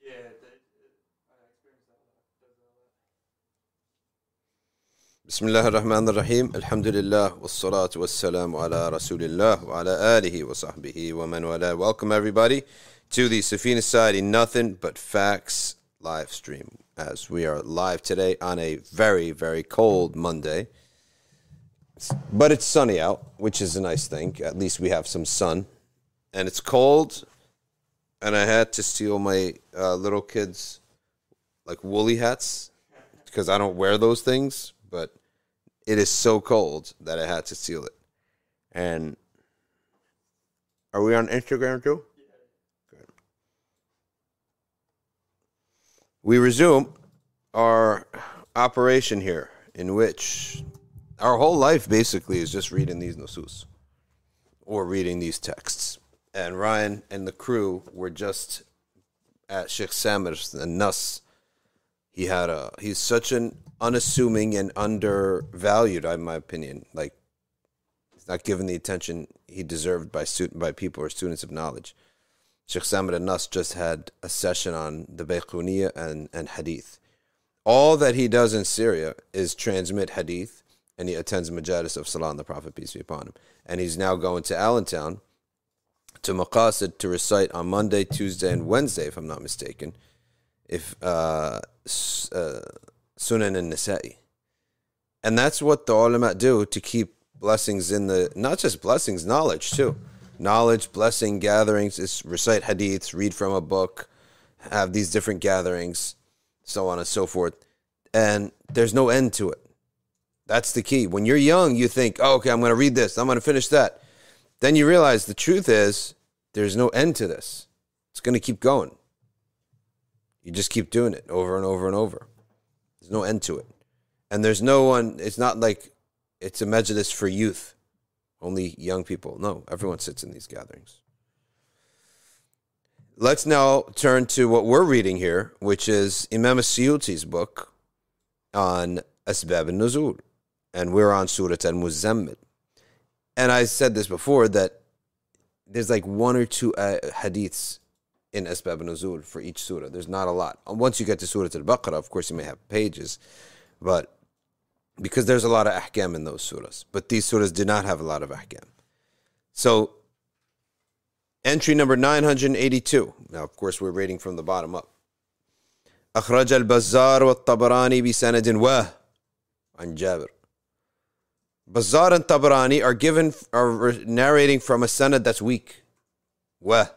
Yeah, that, I experienced that a lot. Does that a lot. بسم الله الرحمن الرحيم الحمد لله والصلاة والسلام على رسول الله وعلى آله وصحبه ومن والاه Welcome everybody to the Safina Society Nothing But Facts live stream as we are live today on a very very cold Monday but it's sunny out which is a nice thing at least we have some sun and it's cold and I had to steal my uh, little kids like woolly hats because I don't wear those things but it is so cold that I had to steal it. And are we on Instagram too? We resume our operation here, in which our whole life basically is just reading these nusus or reading these texts. And Ryan and the crew were just at Sheikh Samir's and Nas. He had a he's such an unassuming and undervalued in my opinion. Like he's not given the attention he deserved by student by people or students of knowledge. Sheikh Samir an-Nass just had a session on the Bayquniya and, and Hadith. All that he does in Syria is transmit Hadith and he attends majalis of Salah and the Prophet peace be upon him. And he's now going to Allentown to Maqasid to recite on Monday Tuesday and Wednesday if I'm not mistaken if uh, uh, Sunan an-Nasa'i. And that's what the ulama do to keep blessings in the, not just blessings, knowledge too. Knowledge, blessing, gatherings, is recite hadiths, read from a book, have these different gatherings, so on and so forth. And there's no end to it. That's the key. When you're young, you think, oh, okay, I'm going to read this, I'm going to finish that. Then you realize the truth is there's no end to this. It's going to keep going. You just keep doing it over and over and over. There's no end to it. And there's no one, it's not like it's a majlis for youth, only young people. No, everyone sits in these gatherings. Let's now turn to what we're reading here, which is Imam Suyuti's book on Asbab al Nuzul. And we're on Surah Al Muzammil And I said this before that there's like one or two uh, hadiths in Asbab Nuzul for each surah. There's not a lot. And Once you get to Surah Al Baqarah, of course, you may have pages, but because there's a lot of ahkam in those surahs. But these surahs did not have a lot of ahkam. So, entry number 982. Now, of course, we're reading from the bottom up. أخرج البزار والطبراني بسند واه عن جابر. Bazzar and Tabrani are given are narrating from a sanad that's weak. Wah,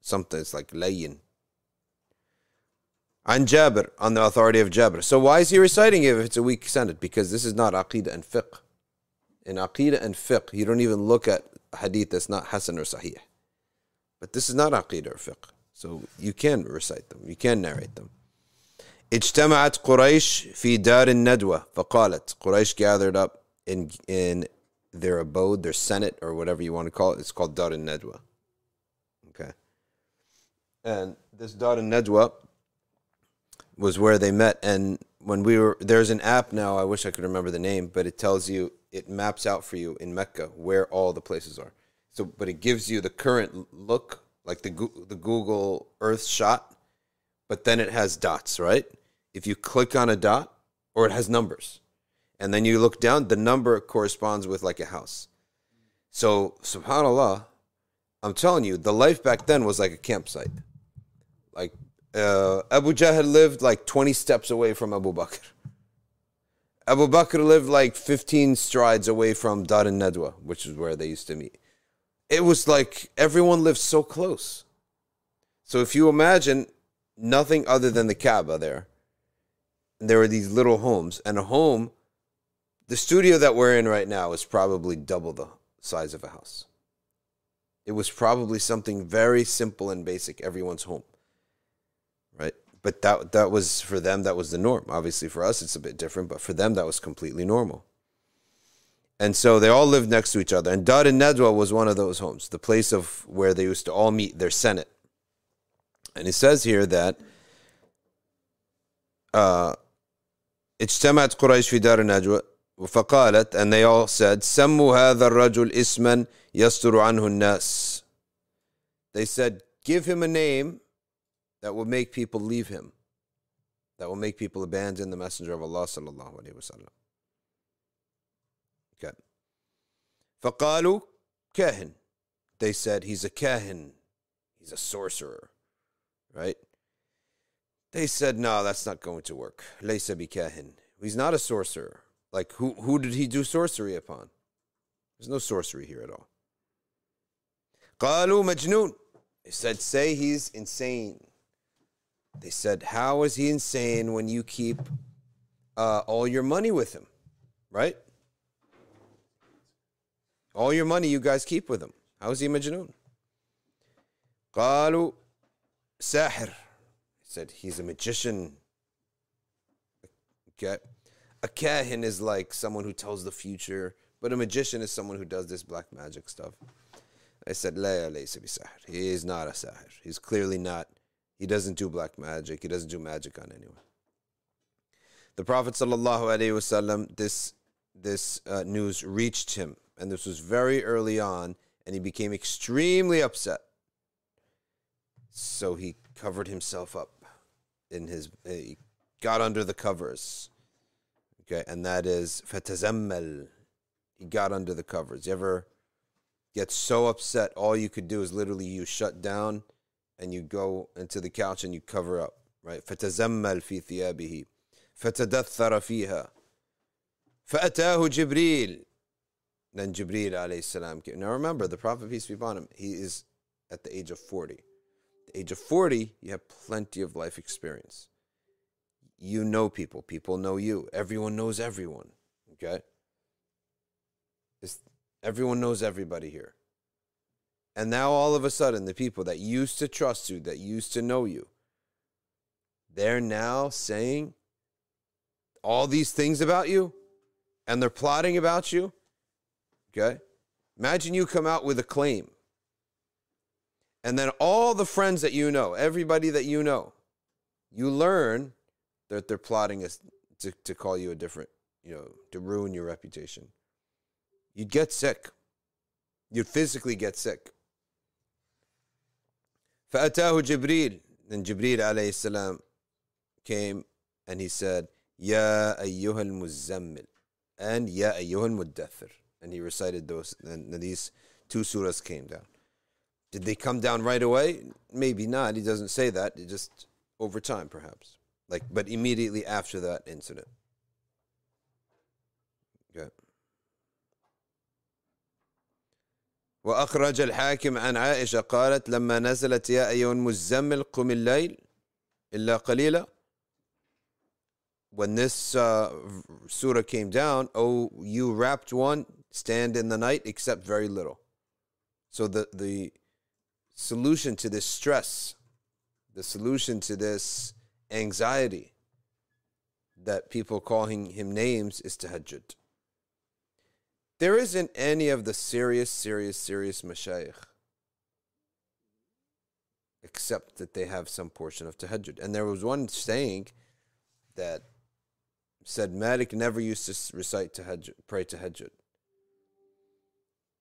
Something it's like layin. On Jabir, on the authority of Jabir. So why is he reciting it if it's a weak sanad? Because this is not aqidah and fiqh. In aqidah and fiqh, you don't even look at hadith that's not hasan or sahih. But this is not aqidah or fiqh. So you can recite them, you can narrate them. اجتمعت قريش في دار الندوة فقالت قريش gathered up in in their abode, their senate, or whatever you want to call it. It's called Dar al-Nadwa. Okay. And this Dar al-Nadwa was where they met. And when we were, there's an app now, I wish I could remember the name, but it tells you, it maps out for you in Mecca where all the places are. So, but it gives you the current look, like the, the Google Earth shot, but then it has dots, right? If you click on a dot, or it has numbers, and then you look down, the number corresponds with like a house. So, subhanAllah, I'm telling you, the life back then was like a campsite. Like uh, Abu Jahl lived like 20 steps away from Abu Bakr. Abu Bakr lived like 15 strides away from Dar al Nadwa, which is where they used to meet. It was like everyone lived so close. So if you imagine nothing other than the Kaaba there, there were these little homes, and a home, the studio that we're in right now is probably double the size of a house. It was probably something very simple and basic, everyone's home. Right? But that that was for them that was the norm. Obviously for us it's a bit different, but for them that was completely normal. And so they all lived next to each other. And Dar an-Nadwa was one of those homes, the place of where they used to all meet, their senate. And it says here that اجتمعت قريش في دار النجوى فقالت and they all said سموا هذا الرجل اسما يستر عنه الناس they said give him a name that will make people leave him, that will make people abandon the Messenger of Allah sallallahu alaihi wasallam. Okay. فقالوا كاهن. They said he's a kahin. He's a sorcerer. Right? They said, no, that's not going to work. ليس بكاهن. He's not a sorcerer. Like who who did he do sorcery upon? There's no sorcery here at all. Qalu majnun. They said, say he's insane. They said, how is he insane when you keep uh, all your money with him, right? All your money you guys keep with him. How is he majnun? Qalu sahir. He said, he's a magician. Okay a kahin is like someone who tells the future, but a magician is someone who does this black magic stuff. I said, Laya bisahir. He is not a sahir. He's clearly not. He doesn't do black magic. He doesn't do magic on anyone. The Prophet wasallam, this this uh, news reached him, and this was very early on, and he became extremely upset. So he covered himself up in his. He got under the covers Okay, and that is fatazammal. He got under the covers. You ever get so upset, all you could do is literally you shut down and you go into the couch and you cover up, right? فتزمل في ثيابه فتدثر فيها فأتاه جبريل Then Jibreel alayhi salam came. Now remember, the Prophet, peace be upon him, he is at the age of 40. At the age of 40, you have plenty of life experience. You know people. People know you. Everyone knows everyone. Okay? It's, everyone knows everybody here. And now all of a sudden, the people that used to trust you, that used to know you, they're now saying all these things about you and they're plotting about you. Okay? Imagine you come out with a claim. And then all the friends that you know, everybody that you know, you learn that they're plotting us to, to call you a different, you know, to ruin your reputation. You'd get sick. You'd physically get sick. فأتاه جبريل then Jibreel alayhi salam came and he said يا أيها المزمل and يا أيها المدثر and he recited those and these two surahs came down did they come down right away maybe not he doesn't say that it just over time perhaps like but immediately after that incident okay وأخرج الحاكم عن عائشة قالت لما نزلت يا أيها المزمل قم الليل إلا قليلا when this uh, surah came down, oh, you wrapped one, stand in the night, except very little. So the, the solution to this stress, the solution to this anxiety that people calling him names is tahajjud. There isn't any of the serious, serious, serious mashayikh except that they have some portion of tahajjud. And there was one saying that said Malik never used to recite tahajjud, pray tahajjud.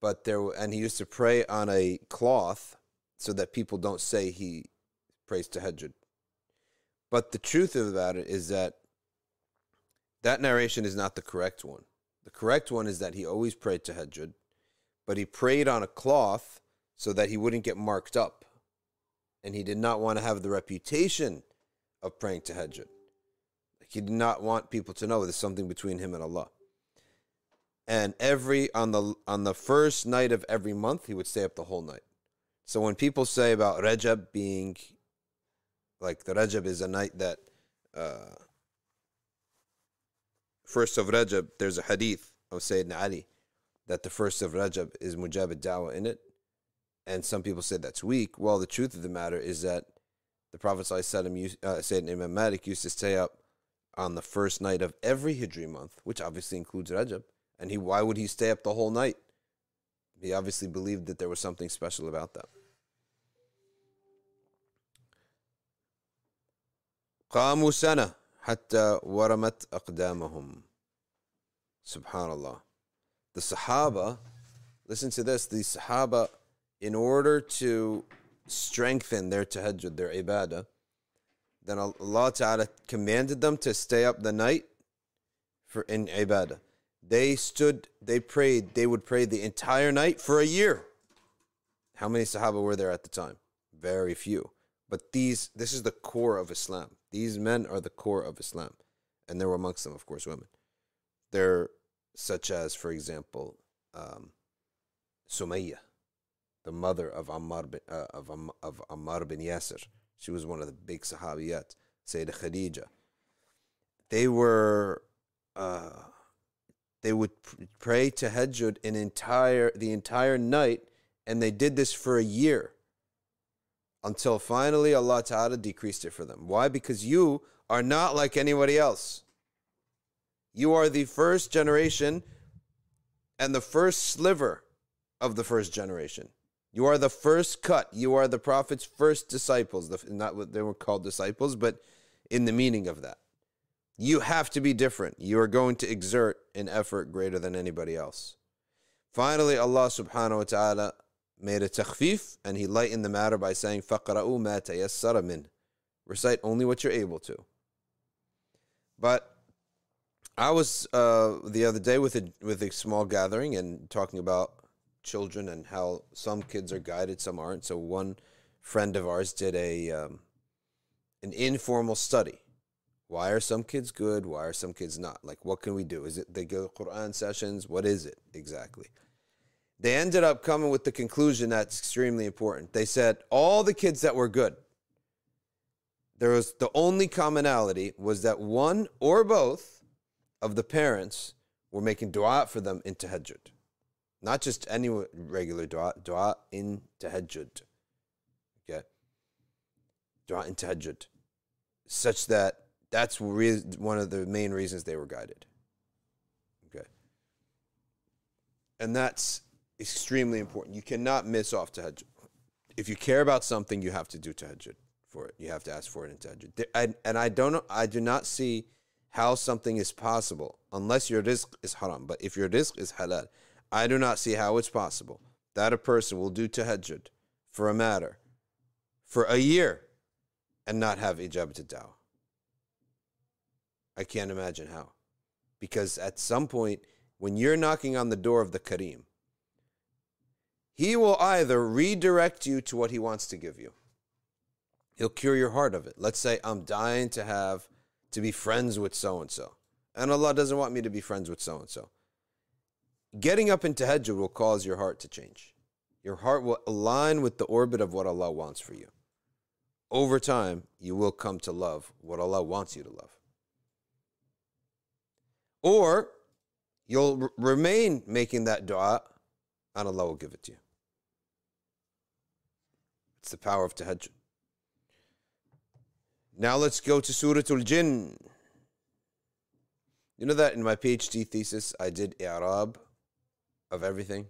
But there, and he used to pray on a cloth so that people don't say he prays tahajjud. But the truth about it is that that narration is not the correct one. The correct one is that he always prayed to tahajjud, but he prayed on a cloth so that he wouldn't get marked up. And he did not want to have the reputation of praying to tahajjud. He did not want people to know there's something between him and Allah. And every on the on the first night of every month, he would stay up the whole night. So when people say about Rajab being like the Rajab is a night that uh, first of Rajab, there's a hadith of Sayyidina Ali that the first of Rajab is Mujab Dawah in it. And some people say that's weak. Well, the truth of the matter is that the Prophet ﷺ, uh, Sayyidina Imam Malik used to stay up on the first night of every Hijri month, which obviously includes Rajab. And he, why would he stay up the whole night? He obviously believed that there was something special about that. قاموا سنة حتى ورمت أقدامهم Subhanallah. The Sahaba, listen to this, the Sahaba, in order to strengthen their tahajjud, their ibadah, then Allah Ta'ala commanded them to stay up the night for in ibadah. They stood, they prayed, they would pray the entire night for a year. How many Sahaba were there at the time? Very few. But these, this is the core of Islam. These men are the core of Islam. And there were amongst them, of course, women. They're such as, for example, um, Sumayyah, the mother of Ammar bin, uh, of, Am- of Ammar bin Yasir. She was one of the big Sahabiyat, Sayyidah Khadija. They were, uh, they would pr- pray tahajjud an entire, the entire night, and they did this for a year until finally Allah Ta'ala decreased it for them. Why? Because you are not like anybody else. You are the first generation and the first sliver of the first generation. You are the first cut. You are the Prophet's first disciples. Not what they were called disciples, but in the meaning of that. You have to be different. You are going to exert an effort greater than anybody else. Finally, Allah subhanahu wa ta'ala made a takhfif and He lightened the matter by saying, فَقْرَأُوا مَا تَيَسَّرَ مِنْ Recite only what you're able to. But I was uh, the other day with a with a small gathering and talking about children and how some kids are guided, some aren't. So one friend of ours did a um, an informal study. Why are some kids good? Why are some kids not? Like, what can we do? Is it they go to Quran sessions? What is it exactly? They ended up coming with the conclusion that's extremely important. They said all the kids that were good, there was the only commonality was that one or both of the parents were making dua for them in tahajjud. Not just any regular dua, dua in tahajjud. Okay? Dua in tahajjud. Such that that's re- one of the main reasons they were guided. Okay? And that's extremely important. You cannot miss off tahajjud. If you care about something, you have to do tahajjud for it. You have to ask for it in tahajjud. And, and I don't know, I do not see how something is possible unless your rizq is haram. But if your rizq is halal, I do not see how it's possible that a person will do tahajjud for a matter for a year and not have ijabat dawah. I can't imagine how. Because at some point, when you're knocking on the door of the Kareem, he will either redirect you to what he wants to give you. He'll cure your heart of it. Let's say I'm dying to have to be friends with so and so. And Allah doesn't want me to be friends with so and so. Getting up into tahajjud will cause your heart to change. Your heart will align with the orbit of what Allah wants for you. Over time, you will come to love what Allah wants you to love. Or you'll remain making that dua and Allah will give it to you. It's the power of tahajjud. Now let's go to Surah Al Jinn. You know that in my PhD thesis, I did i'rab of everything.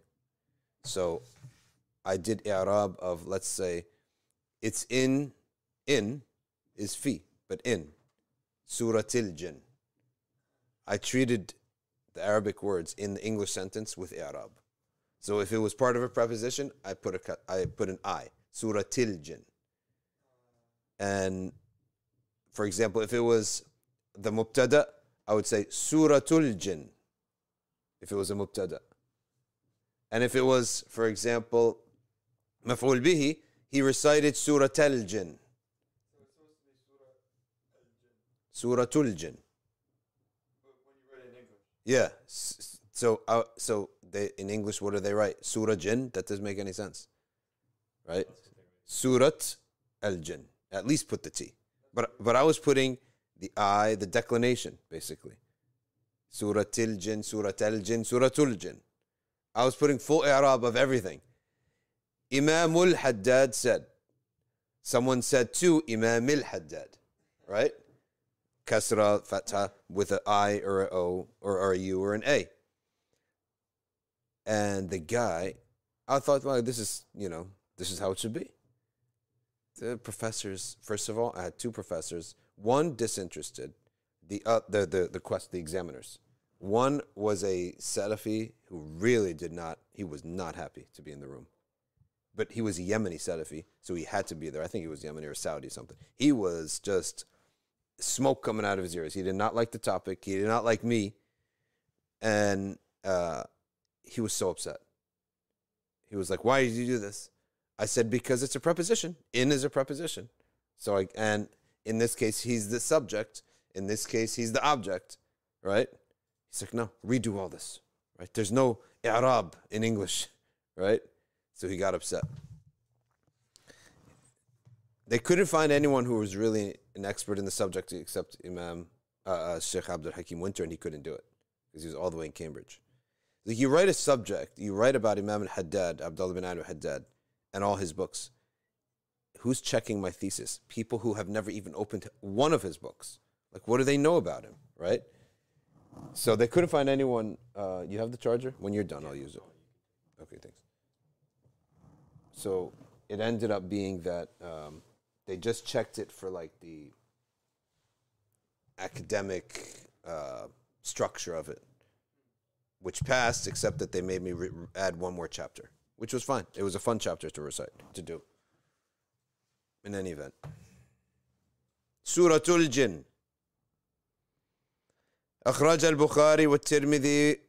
So I did i'rab of, let's say, it's in, in is fi, but in. Surah Al Jinn. I treated the Arabic words in the English sentence with i'rab. So if it was part of a preposition, I put a I put an I. Surah Al Jinn. And for example, if it was the mubtada, I would say Suratul Jinn. If it was a mubtada. And if it was, for example, maf'ul bihi, he recited Surat al Jinn. Suratul Jinn. Yeah. So, uh, so they in English, what do they write? Surah Jinn. That doesn't make any sense, right? Surat al Jinn. At least put the T. But but I was putting the I, the declination, basically. Surat al Jinn, Surat al Jinn, Suratul Jinn. I was putting full i'rab of everything. Imam al Haddad said. Someone said to Imam al Haddad, right? Kasra, fatha, with an I or a O or a U or an A. And the guy, I thought, well, this is, you know, this is how it should be. The professors, first of all, I had two professors. One disinterested, the uh, the the the quest, the examiners. One was a Salafi who really did not. He was not happy to be in the room. but he was a Yemeni Salafi, so he had to be there. I think he was Yemeni or Saudi or something. He was just smoke coming out of his ears. He did not like the topic. He did not like me, and uh, he was so upset. He was like, "Why did you do this?" I said, "Because it's a preposition. In is a preposition. So I and in this case, he's the subject. In this case, he's the object, right?" He's like, "No, redo all this. Right? There's no i'rab in English, right?" So he got upset. They couldn't find anyone who was really an expert in the subject except Imam uh, uh, Sheikh Abdul Hakim Winter, and he couldn't do it because he was all the way in Cambridge. Like you write a subject, you write about Imam al-Haddad, Abdullah bin Ali al-Haddad, and all his books. Who's checking my thesis? People who have never even opened one of his books. Like, what do they know about him, right? So they couldn't find anyone. Uh, you have the charger? When you're done, I'll use it. Okay, thanks. So it ended up being that um, they just checked it for like the academic uh, structure of it, which passed, except that they made me re- add one more chapter, which was fine. It was a fun chapter to recite, to do. In any event, Suratul Jinn. أخرج البخاري والترمذي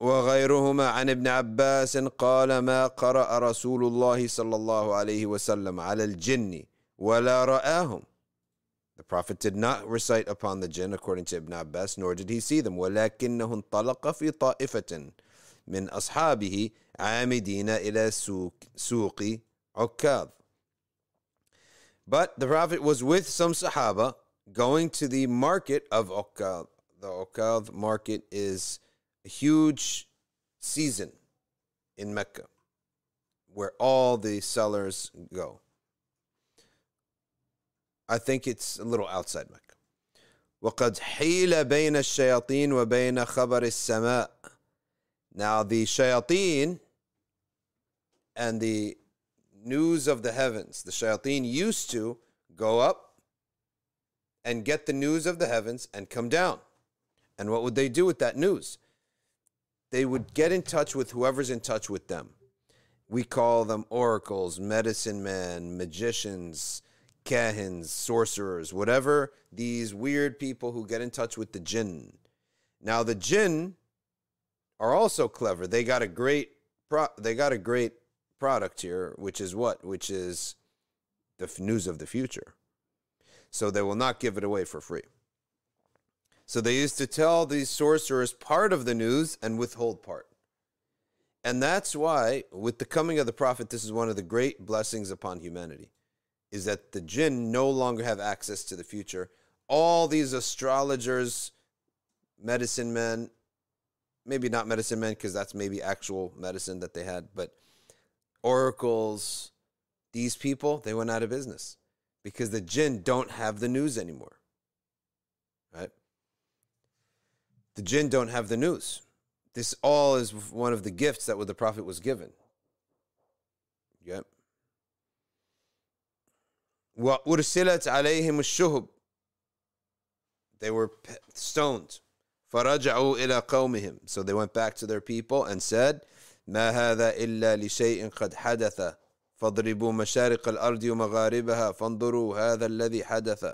وغيرهما عن ابن عباس قال ما قرأ رسول الله صلى الله عليه وسلم على الجن ولا رآهم The Prophet did not recite upon the jinn according to Ibn Abbas, nor did he see them. ولكنه انطلق في طائفة من أصحابه عامدين إلى سوق, سوق عكاظ. But the Prophet was with some Sahaba going to the market of Ukkad. The Ukkad market is a huge season in Mecca where all the sellers go. I think it's a little outside Mecca. وقد حيل بين الشياطين وبين خبر السماء. Now the shayateen and the news of the heavens. The shayateen used to go up and get the news of the heavens and come down. And what would they do with that news? They would get in touch with whoever's in touch with them. We call them oracles, medicine men, magicians, kahins, sorcerers, whatever these weird people who get in touch with the jinn. Now the jinn are also clever. They got a great pro- they got a great product here, which is what? Which is the news of the future. So they will not give it away for free. So they used to tell these sorcerers part of the news and withhold part. And that's why, with the coming of the Prophet, this is one of the great blessings upon humanity, is that the jinn no longer have access to the future. All these astrologers, medicine men, maybe not medicine men, because that's maybe actual medicine that they had, but oracles, these people, they went out of business because the jinn don't have the news anymore. Right? The jinn don't have the news. This all is one of the gifts that the Prophet was given. Yep. وأرسلت عليهم الشهب They were stoned. فرجعوا إلى قومهم So they went back to their people and said ما هذا إلا لشيء قد حدث فاضربوا مشارق الأرض ومغاربها فانظروا هذا الذي حدث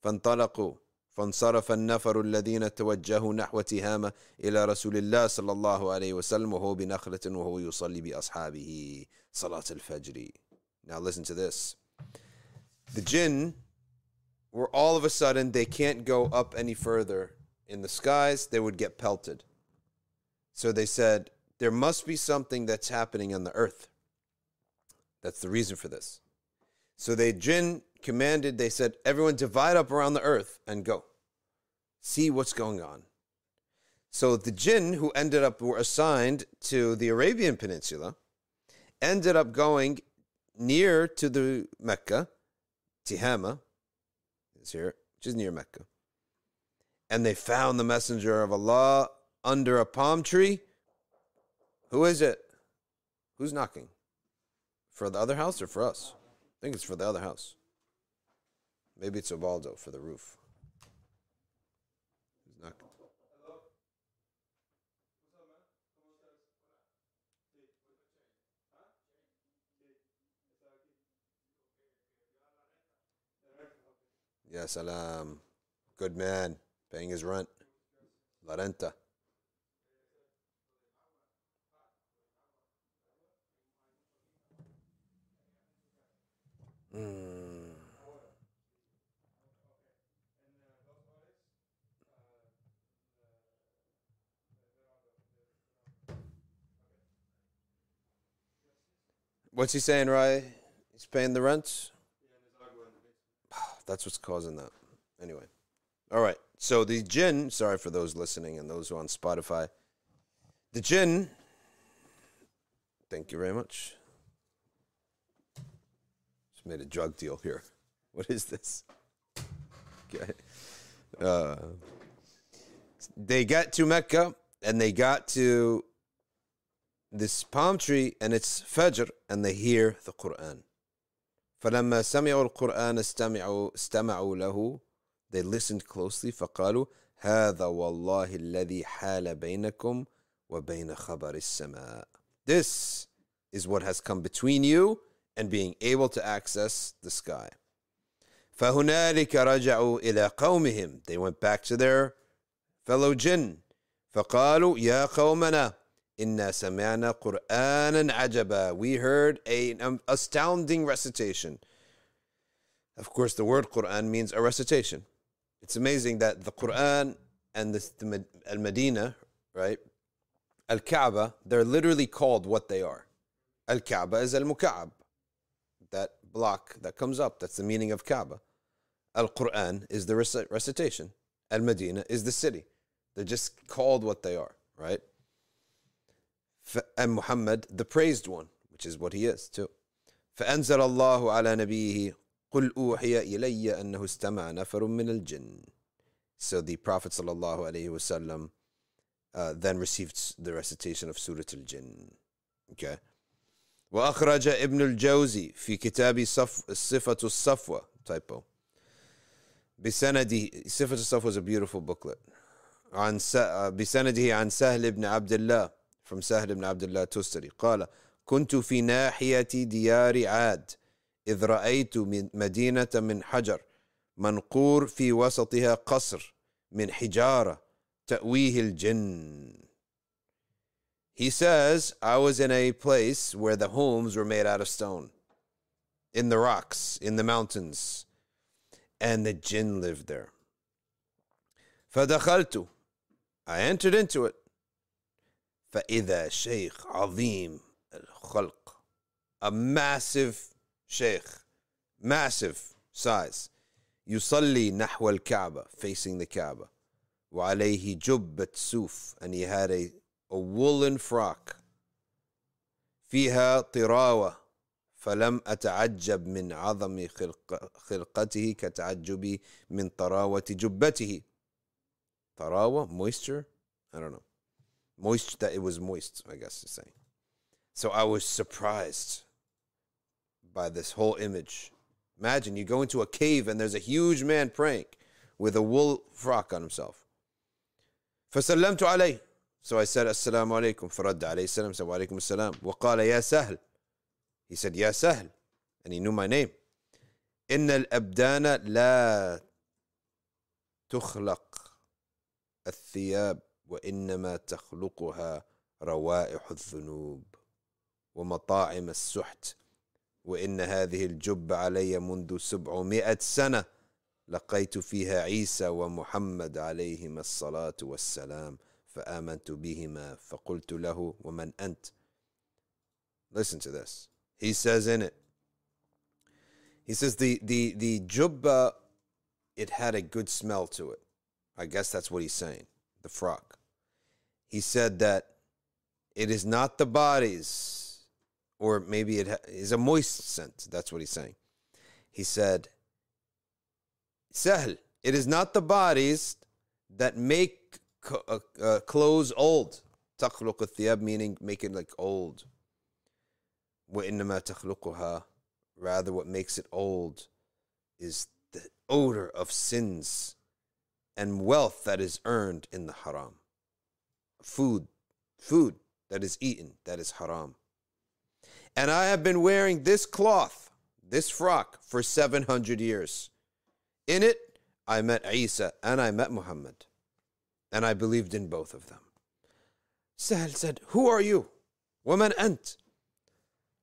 فانطلقوا فانصرف النفر الذين توجهوا نحو تهامة إلى رسول الله صلى الله عليه وسلم وهو بنخلة وهو يصلي بأصحابه صلاة الفجر Now listen to this. The jinn were all of a sudden, they can't go up any further in the skies, they would get pelted. So they said, there must be something that's happening on the earth. That's the reason for this. So they jinn commanded, they said, everyone divide up around the earth and go. See what's going on. So the jinn who ended up were assigned to the Arabian Peninsula ended up going near to the Mecca, Tihama is here, which is near Mecca. And they found the messenger of Allah under a palm tree. Who is it? Who's knocking? For the other house or for us? I think it's for the other house. Maybe it's Obaldo for the roof. He's knocking? Yes, salam. Good man, paying his rent. La renta. Mm. What's he saying, Rai? He's paying the rent? That's what's causing that. Anyway. All right. So the jinn, sorry for those listening and those who are on Spotify. The jinn, thank you very much. Just made a drug deal here. What is this? Okay. Uh, they got to Mecca and they got to this palm tree and it's Fajr and they hear the Quran. فلما سمعوا القرآن استمعوا استمعوا له they listened closely فقالوا هذا والله الذي حال بينكم وبين خبر السماء This is what has come between you and being able to access the sky. فهنالك رجعوا إلى قومهم They went back to their fellow jinn فقالوا يا قومنا إنا سمعنا قرآنا عجبا We heard a- an astounding recitation. Of course, the word Quran means a recitation. It's amazing that the Quran and the, the Med- Al Medina, right? Al Kaaba, they're literally called what they are. Al Kaaba is Al Muka'ab, that block that comes up. That's the meaning of Kaaba. Al Quran is the reci- recitation. Al Medina is the city. They're just called what they are, right? F- and Muhammad, the praised one, which is what he is too. فأنزل الله على نبيه قل أوحي إلي أنه استمع نفر من الجن. So the Prophet sallallahu alaihi wasallam uh, then received the recitation of Surah Al-Jinn. Okay. وأخرج ابن الجوزي في كتاب صف صفة الصفوة typo. بسنده صفة الصفوة is a beautiful booklet. عن س... بسنده عن سهل بن عبد الله from سهل بن عبد الله تستري قال كنت في ناحية ديار عاد إذ رأيت من مدينة من حجر منقور في وسطها قصر من حجارة تأويه الجن. He says, I was in a place where the homes were made out of stone, in the rocks, in the mountains, and the jinn lived there. فدخلت I entered into it. فإذا شيخ عظيم الخلق a massive sheikh massive size يصلي نحو الكعبة facing the Kaaba وعليه جبة سوف and he had a, a woolen frock فيها طراوة فلم أتعجب من عظم خلق خلقته كتعجبي من طراوة جبته طراوة moisture I don't know moist that it was moist I guess to say so I was surprised by this whole image imagine you go into a cave and there's a huge man praying with a wool frock on himself فسلمت عليه So I said السلام عليكم فرد عليه السلام said وعليكم السلام وقال يا سهل he said يا سهل and he knew my name. إن الأبدان لا تخلق الثياب وإنما تخلقها روائح الذنوب ومطاعم السحت وإن هذه الجبة علي منذ سبعمائة سنة لقيت فيها عيسى ومحمد عليهما الصلاة والسلام فآمنت بهما فقلت له ومن أنت Listen to this. He says in it, he says the, the, the jubba, it had a good smell to it. I guess that's what he's saying, the frock. He said that it is not the bodies, or maybe it ha- is a moist scent. That's what he's saying. He said, Sahl, it is not the bodies that make co- uh, uh, clothes old. تخلق الثياب meaning make it like old. وإنما تخلقها rather what makes it old is the odor of sins and wealth that is earned in the haram. Food, food that is eaten that is haram. And I have been wearing this cloth, this frock, for 700 years. In it, I met Isa and I met Muhammad. And I believed in both of them. Sahel said, Who are you? ومن أنت؟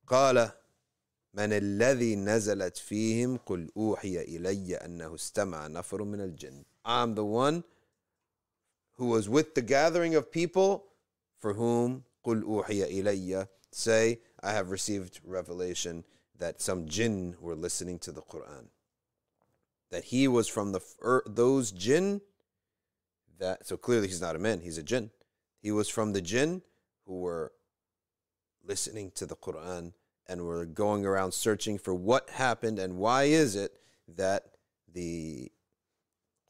قال من الذي نزلت فيهم قل أوحي إلي أنه استمع نفر من الجن I'm the one who was with the gathering of people for whom قل أوحي إلي say I have received revelation that some jinn were listening to the Quran that he was from the er, those jinn that so clearly he's not a man, he's a jinn. He was from the jinn who were listening to the Quran and were going around searching for what happened and why is it that the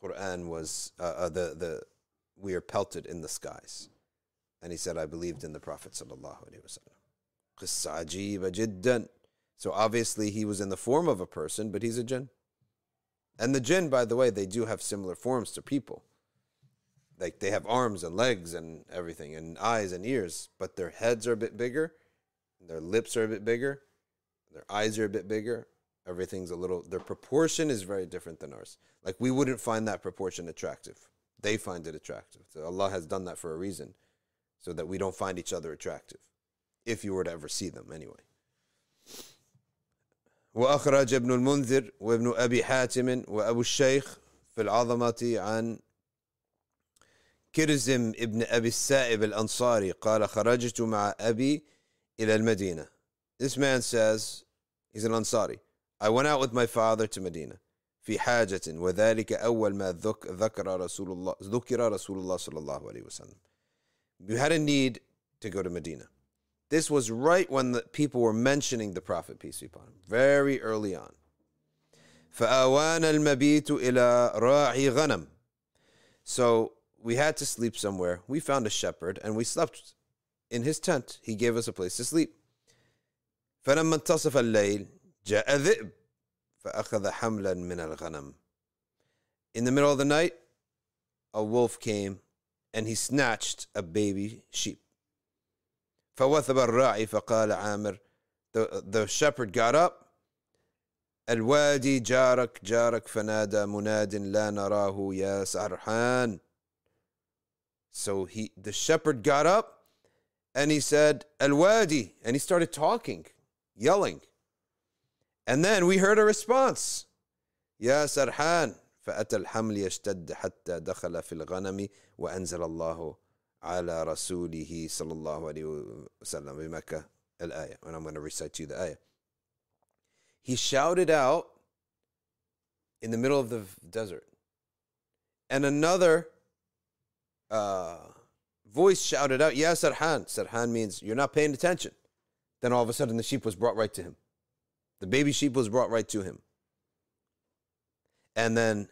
Quran was uh, uh, the the we are pelted in the skies. And he said, I believed in the Prophet sallallahu alaihi wasallam. So obviously he was in the form of a person, but he's a jinn. And the jinn, by the way, they do have similar forms to people Like they have arms and legs and everything, and eyes and ears, but their heads are a bit bigger, their lips are a bit bigger, their eyes are a bit bigger. Everything's a little, their proportion is very different than ours. Like we wouldn't find that proportion attractive. They find it attractive. So Allah has done that for a reason, so that we don't find each other attractive, if you were to ever see them anyway. وأخرج ابن المنذر وابن أبي حاتم وأبو الشيخ في العظمة عن كرزم ابن أبي السائب الأنصاري قال خرجت مع أبي إلى المدينة This man says, he's an Ansari. I went out with my father to Medina. في حاجة وذلك أول ما ذك ذكر رسول الله ذكر رسول الله صلى الله عليه وسلم. We had a need to go to Medina. This was right when the people were mentioning the Prophet, peace be upon him, very early on. فآوانا المبيت إلى راعي غنم. So we had to sleep somewhere. We found a shepherd and we slept in his tent. He gave us a place to sleep. فلما انتصف الليل جاء ذئب فأخذ حملا من الغنم. In the middle of the night, a wolf came and he snatched a baby sheep. فوثب الراعي فقال عامر the, the shepherd got up الوادي جارك جارك فنادى مناد لا نراه يا سرحان so he the shepherd got up and he said الوادي and he started talking yelling and then we heard a response يا سرحان فأتى الحمل يشتد حتى دخل في الغنم وأنزل الله على رسوله صلى الله عليه وسلم بمكة الآية and I'm going to recite to you the ayah he shouted out in the middle of the desert and another uh, voice shouted out yeah Sarhan Sarhan means you're not paying attention then all of a sudden the sheep was brought right to him the baby sheep was brought right to him and then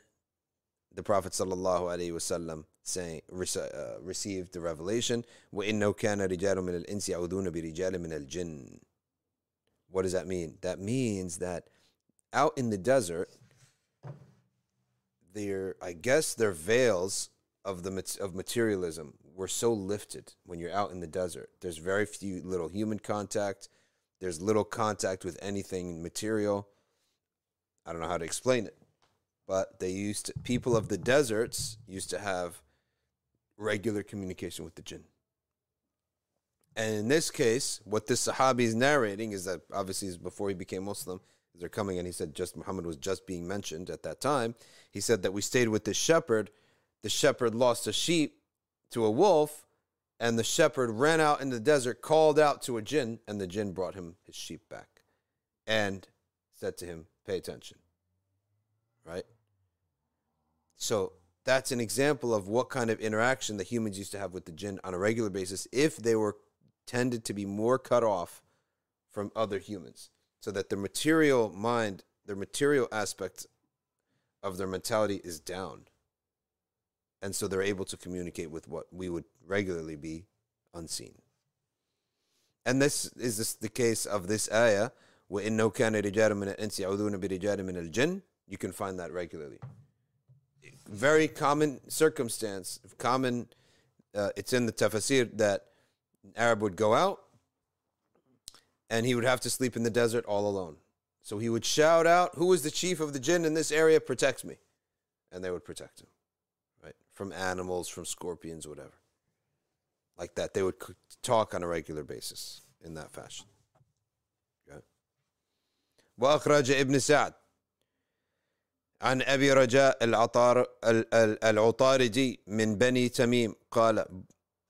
the Prophet sallallahu alaihi wasallam saying uh, received the revelation وإنه كان رجال من الإنس يعوذون برجال من الجن what does that mean that means that out in the desert their I guess their veils of the of materialism were so lifted when you're out in the desert there's very few little human contact there's little contact with anything material I don't know how to explain it but they used to, people of the deserts used to have regular communication with the jinn. And in this case, what this Sahabi is narrating is that obviously is before he became Muslim, they're coming and he said just Muhammad was just being mentioned at that time. He said that we stayed with this shepherd. The shepherd lost a sheep to a wolf, and the shepherd ran out in the desert, called out to a jinn, and the jinn brought him his sheep back and said to him, Pay attention. Right? So that's an example of what kind of interaction the humans used to have with the jinn on a regular basis if they were tended to be more cut off from other humans so that their material mind their material aspect of their mentality is down and so they're able to communicate with what we would regularly be unseen and this is this the case of this ayah وإنه كان رجال من الإنس يعوذون برجال من الجن you can find that regularly very common circumstance, common. Uh, it's in the tafsir that an Arab would go out and he would have to sleep in the desert all alone. So he would shout out, "Who is the chief of the jinn in this area? Protects me." and they would protect him, right? From animals, from scorpions, whatever. Like that. They would talk on a regular basis in that fashion. Okay. وأخرج ابن سعد عن أبي رجاء العطار ال- ال- العطاردي من بني تميم قال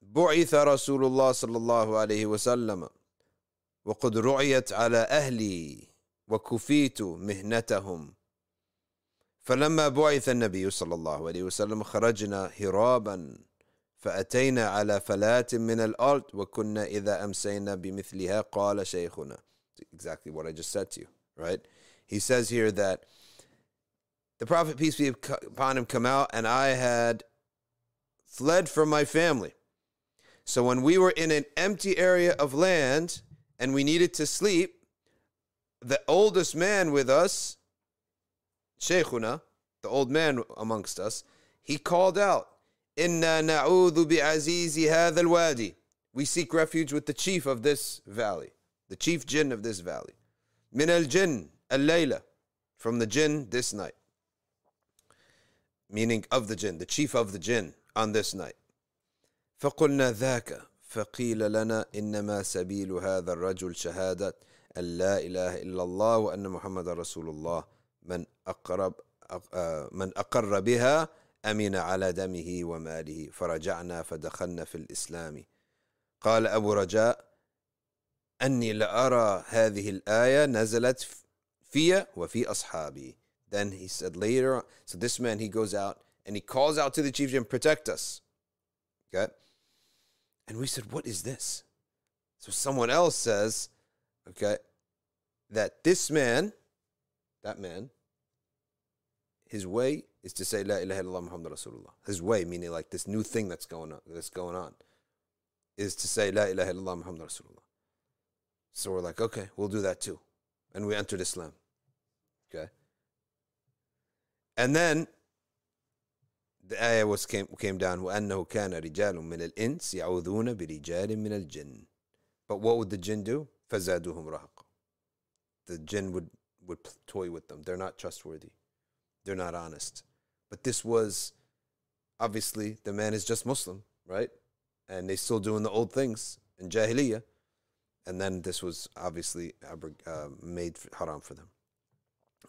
بعث رسول الله صلى الله عليه وسلم وقد رعيت على أهلي وكفيت مهنتهم فلما بعث النبي صلى الله عليه وسلم خرجنا هرابا فأتينا على فلاة من الأرض وكنا إذا أمسينا بمثلها قال شيخنا exactly what I just said to you right he says here that the prophet peace be upon him come out and I had fled from my family so when we were in an empty area of land and we needed to sleep the oldest man with us Shaykhuna, the old man amongst us, he called out, Inna na'udhu bi'azizi hadha al-wadi. We seek refuge with the chief of this valley, the chief jinn of this valley. Min al-jinn al-layla, from the jinn this night. Meaning of the jinn, the chief of the jinn on this night. فقلنا ذاك فقيل لنا إنما سبيل هذا الرجل شهادة أن لا إله إلا الله وأن محمد رسول الله من أقرب آه، من أقر بها أمن على دمه وماله فرجعنا فدخلنا في الإسلام قال أبو رجاء أني لأرى هذه الآية نزلت في وفي أصحابي then he said later so this man he goes out and he calls out to the chief and protect us okay and we said what is this so someone else says okay that this man that man his way is to say La ilaha illallah Muhammad Rasulullah. His way, meaning like this new thing that's going on, that's going on, is to say La ilaha illallah Muhammad Rasulullah. So we're like, okay, we'll do that too. And we entered Islam. Okay. And then the ayah was came, came down وأنه كان رجال من الإنس يعوذون برجال من الجن. But what would the jinn do? فزادوهم رهقا. The jinn would, would toy with them. They're not trustworthy they're not honest. But this was obviously the man is just Muslim, right? And they still doing the old things in Jahiliyyah. And then this was obviously uh, made haram for them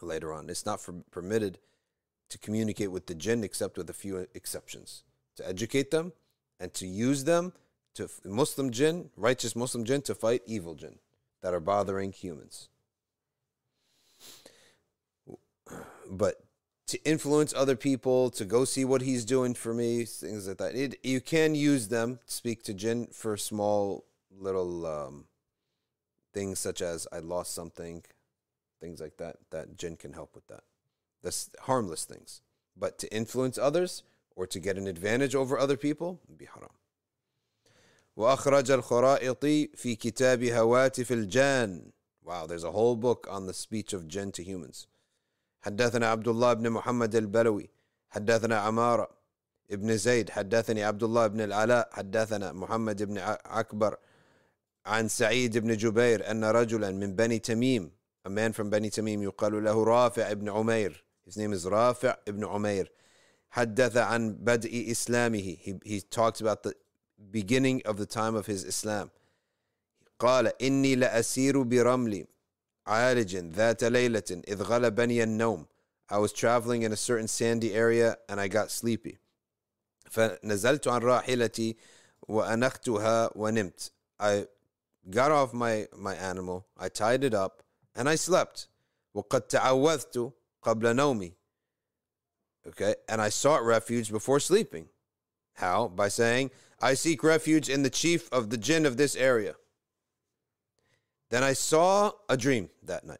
later on. It's not permitted to communicate with the jinn except with a few exceptions to educate them and to use them to Muslim jinn, righteous Muslim jinn, to fight evil jinn that are bothering humans. But to influence other people to go see what he's doing for me, things like that. It, you can use them, speak to jinn for small little um, things such as I lost something, things like that, that jinn can help with that. That's harmless things. But to influence others or to get an advantage over other people, be haram. وأخرج الخرائطي في كتاب هواتف الجان. Wow, there's a whole book on the speech of jinn to humans. حدثنا عبد الله بن محمد البلوي حدثنا عمارة ابن زيد حدثني عبد الله بن العلاء حدثنا محمد بن أكبر عن سعيد بن جبير أن رجلا من بني تميم a man from بني تميم يقال له رافع بن عمير his name is رافع بن عمير حدث عن بدء إسلامه he, he talks about the beginning of the time of his Islam. قال إني لأسير برملي. عالج ذات ليلة إذ غلبني النوم I was traveling in a certain sandy area and I got sleepy فنزلت عن راحلتي وأنختها ونمت I got off my, my animal I tied it up and I slept وقد تعوذت قبل نومي Okay, and I sought refuge before sleeping. How? By saying, I seek refuge in the chief of the jinn of this area. Then I saw a dream that night.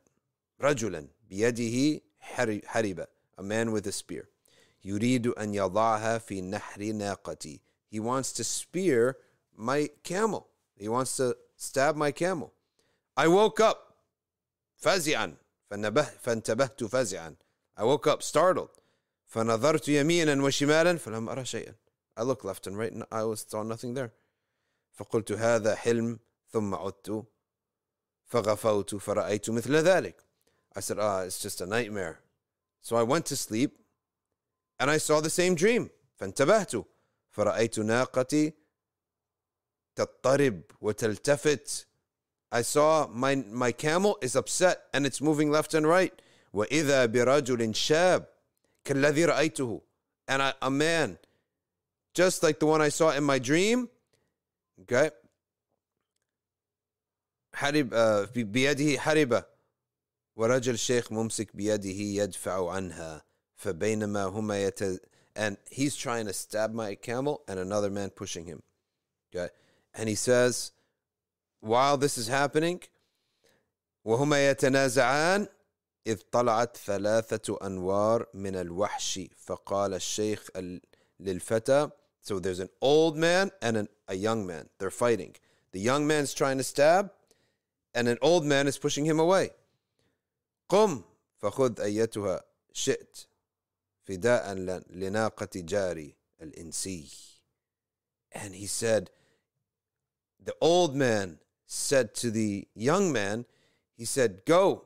رجلا بيده حربة a man with a spear. يريد أن يضعها في نحر ناقتي. He wants to spear my camel. He wants to stab my camel. I woke up فزعا فانتبهت فزعا. I woke up startled. فنظرت يمينا وشمالا فلم أرى شيئا. I looked left and right and I was saw nothing there. فقلت هذا حلم ثم عدت فغفوت فرأيت مثل ذلك. I said, ah, it's just a nightmare. So I went to sleep and I saw the same dream فانتبهت فرأيت ناقتي تضطرب وتلتفت I saw my, my camel is upset and it's moving left and right وإذا برجل شاب كالذي رأيته and I, a man just like the one I saw in my dream okay حرب آه، بيده حربة ورجل شيخ ممسك بيده يدفع عنها فبينما هما يت and he's trying to stab my camel and another man pushing him okay and he says while this is happening وهما يتنازعان إذ طلعت ثلاثة أنوار من الوحش فقال الشيخ ال- للفتى so there's an old man and an, a young man they're fighting the young man's trying to stab and an old man is pushing him away قم فخذ أيتها شئت فداء ل- لناقة جاري الإنسي and he said the old man said to the young man he said go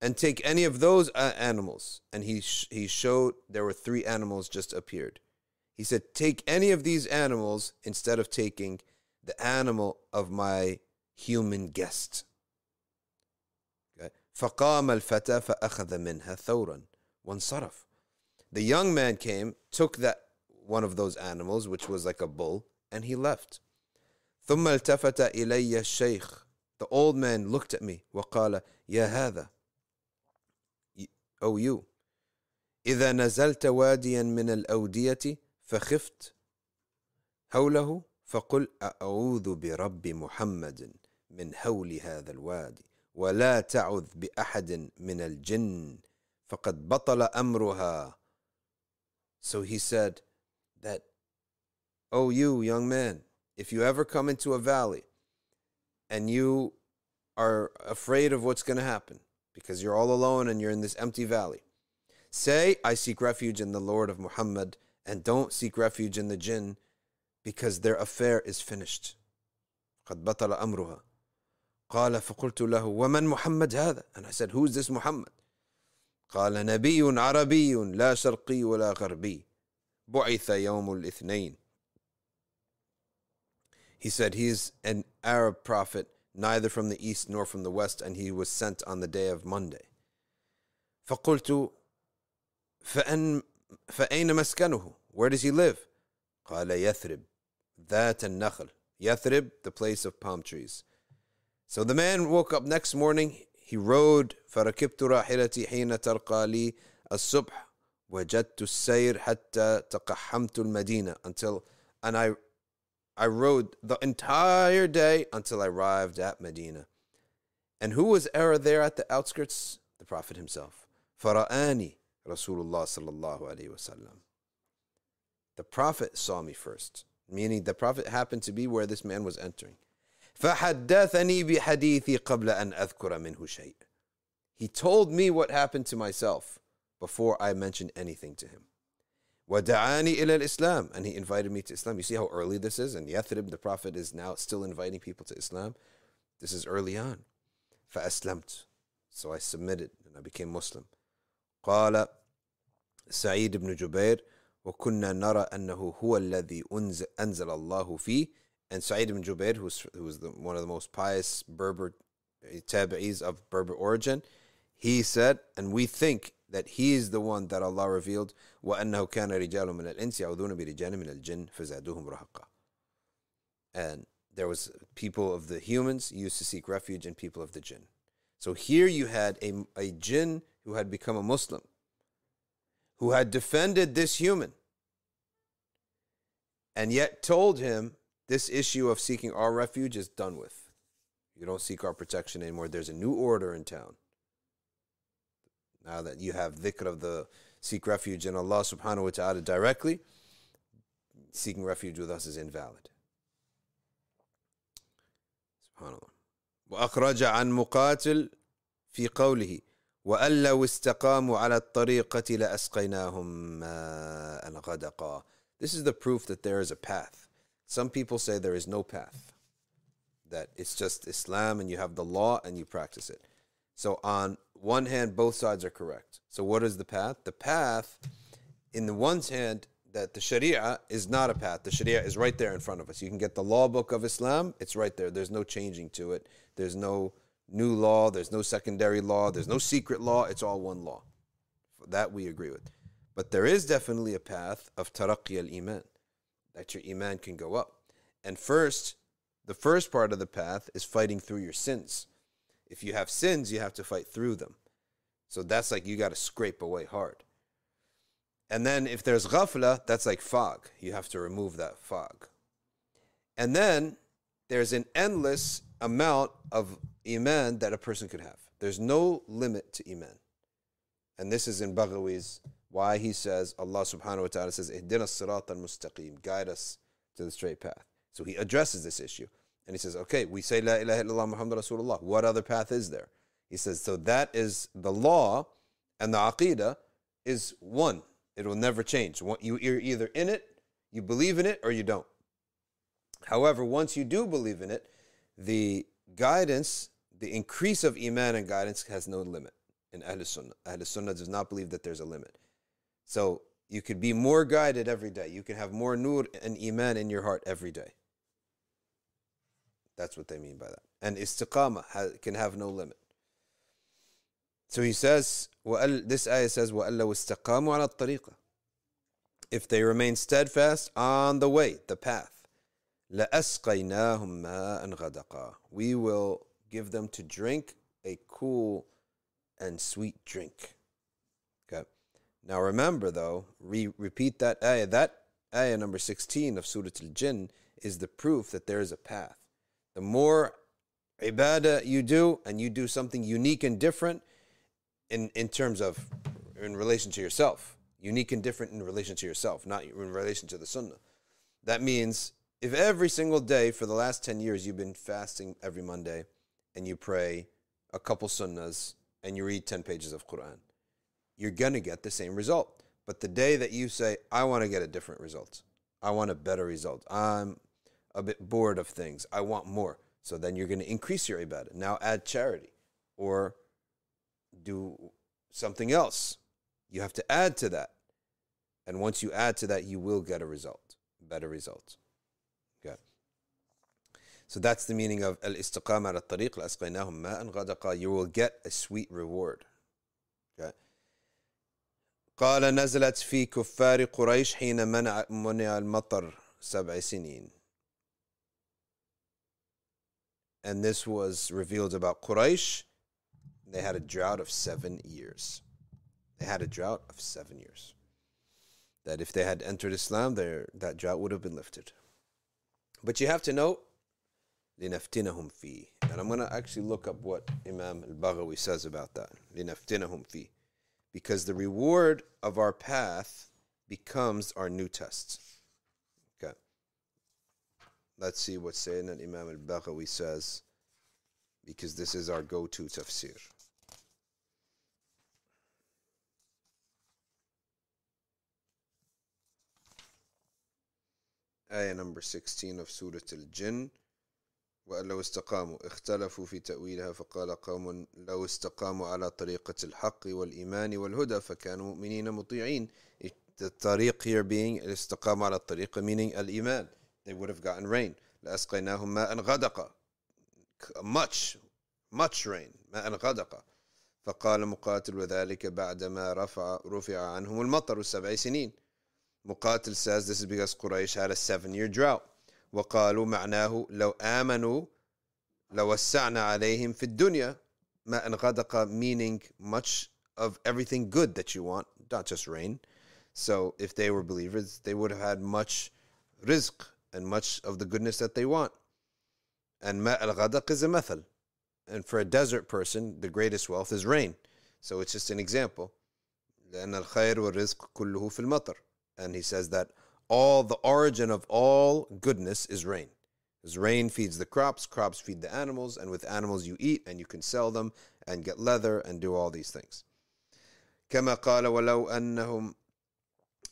and take any of those uh, animals and he sh- he showed there were three animals just appeared he said take any of these animals instead of taking the animal of my human guest okay. فقام الفتى فأخذ منها ثورا وانصرف the young man came took that one of those animals which was like a bull and he left ثم التفت إلي الشيخ the old man looked at me وقال يا هذا Y- Oh you إذا نزلت واديا من الأودية فخفت حوله فقل أعوذ برب محمد من هول هذا الوادي ولا تعذ بأحد من الجن فقد بطل أمرها So he said that, Oh, you young man, if you ever come into a valley and you are afraid of what's going to happen because you're all alone and you're in this empty valley, say, I seek refuge in the Lord of Muhammad and don't seek refuge in the jinn because their affair is finished. قد بطل أمرها قال فقلت له ومن محمد هذا I said who's this Muhammad قال نبي عربي لا شرقي ولا غربي بعث يوم الاثنين He said he's an Arab prophet neither from the east nor from the west and he was sent on the day of Monday فقلت فأن فأين مسكنه Where does he live قال يثرب ذات النخل يثرب the place of palm trees So the man woke up next morning he rode فركبت راحلتي حين ترقى لي الصبح وجدت السير حتى تقحمت المدينة until and I I rode the entire day until I arrived at Medina. And who was ever there at the outskirts? The Prophet himself. فرآني رسول الله صلى الله عليه وسلم. The Prophet saw me first, meaning the Prophet happened to be where this man was entering. فحدثني بحديثي قبل أن أذكر منه شيء. He told me what happened to myself before I mentioned anything to him. ودعاني إلى الإسلام and he invited me to Islam. You see how early this is? And Yathrib, the Prophet, is now still inviting people to Islam. This is early on. فأسلمت. So I submitted and I became Muslim. قال سعيد بن جبير وكنا نرى أنه هو الذي أنزل, أنزل الله فيه and Sa'id ibn Jubair, who was, who was the, one of the most pious Berber tabi'is of Berber origin, he said, and we think that he is the one that Allah revealed, وَأَنَّهُ كَانَ رِجَالٌ مِنَ الْإِنسِ يَعُوذُونَ بِرِجَالٍ مِنَ الْجِنِّ فَزَادُوهُمْ رَهَقًا And there was people of the humans used to seek refuge in people of the jinn. So here you had a, a jinn who had become a Muslim, who had defended this human, and yet told him this issue of seeking our refuge is done with. You don't seek our protection anymore. There's a new order in town. Now that you have dhikr of the seek refuge in Allah subhanahu wa ta'ala directly, seeking refuge with us is invalid. Subhanallah. وأخرج عن مقاتل في قوله وأن لو استقاموا على الطريقة لأسقيناهم ماء غدقا This is the proof that there is a path. Some people say there is no path. That it's just Islam and you have the law and you practice it. So on one hand, both sides are correct. So what is the path? The path in the one's hand that the Sharia is not a path. The Sharia is right there in front of us. You can get the law book of Islam, it's right there. There's no changing to it. There's no new law, there's no secondary law, there's no secret law. It's all one law. That we agree with. But there is definitely a path of taraqi al iman, that your iman can go up. And first, the first part of the path is fighting through your sins. If you have sins, you have to fight through them. So that's like you got to scrape away hard. And then if there's ghafla, that's like fog. You have to remove that fog. And then there's an endless amount of iman that a person could have. There's no limit to iman. And this is in Baghawi's why he says Allah subhanahu wa ta'ala says ihdina sirat al-mustaqim guide us to the straight path. So he addresses this issue. And he says, okay, we say La ilaha illallah Muhammad Rasulullah. What other path is there? He says, so that is the law and the aqidah is one. It will never change. You, you're either in it, you believe in it, or you don't. However, once you do believe in it, the guidance, the increase of iman and guidance has no limit in Ahl Sunnah. Ahl Sunnah does not believe that there's a limit. So you could be more guided every day. You can have more nur and iman in your heart every day. That's what they mean by that. And istiqamah can have no limit. So he says, this ayah says, وَأَلَّوْ اسْتَقَامُوا عَلَى الطَّرِيقَةِ If they remain steadfast on the way, the path, لَأَسْقَيْنَاهُمْ مَاءً غَدَقًا We will give them to drink a cool and sweet drink. Now remember though, re- repeat that ayah. That ayah number 16 of Surah Al-Jinn is the proof that there is a path. The more ibadah you do and you do something unique and different, in, in terms of in relation to yourself, unique and different in relation to yourself, not in relation to the sunnah. That means if every single day for the last 10 years you've been fasting every Monday and you pray a couple sunnahs and you read 10 pages of Quran, you're going to get the same result. But the day that you say, I want to get a different result, I want a better result, I'm a bit bored of things, I want more. So then you're going to increase your ibadah. Now add charity or do something else. You have to add to that. And once you add to that, you will get a result, better results. Okay. So that's the meaning of al-istiqama al tariq asqaynahum ma'an ghadaqa. You will get a sweet reward. Okay. قال نزلت في كفار قريش حين منع منع المطر سبع سنين. And this was revealed about Quraysh they had a drought of seven years. They had a drought of seven years. That if they had entered Islam, that drought would have been lifted. But you have to know, لِنَفْتِنَهُمْ فِي And I'm going to actually look up what Imam al-Baghawi says about that. لِنَفْتِنَهُمْ فِي because the reward of our path becomes our new test. Okay. Let's see what Sayyidina Imam al Baghawi says, because this is our go to tafsir. Ayah number 16 of Surah Al Jinn. وأن لو استقاموا اختلفوا في تأويلها فقال قوم لو استقاموا على طريقة الحق والإيمان والهدى فكانوا مؤمنين مطيعين. The طريق here being الاستقامة على الطريقة meaning الإيمان. They would have gotten rain. لأسقيناهم ماء غدقا much much rain. ماء غدقا فقال مقاتل وذلك بعدما رفع رفع عنهم المطر سبع سنين. Muqatil says this is because Quraysh had a seven year drought. وقالوا معناه لو آمنوا لوسعنا عليهم في الدنيا ما غدق meaning much of everything good that you want, not just rain. So if they were believers, they would have had much rizq and much of the goodness that they want. And ma al is a method. And for a desert person, the greatest wealth is rain. So it's just an example. لأن الخير والرزق كله في المطر. And he says that all the origin of all goodness is rain. Because rain feeds the crops, crops feed the animals, and with animals you eat and you can sell them and get leather and do all these things. كما قال ولو أنهم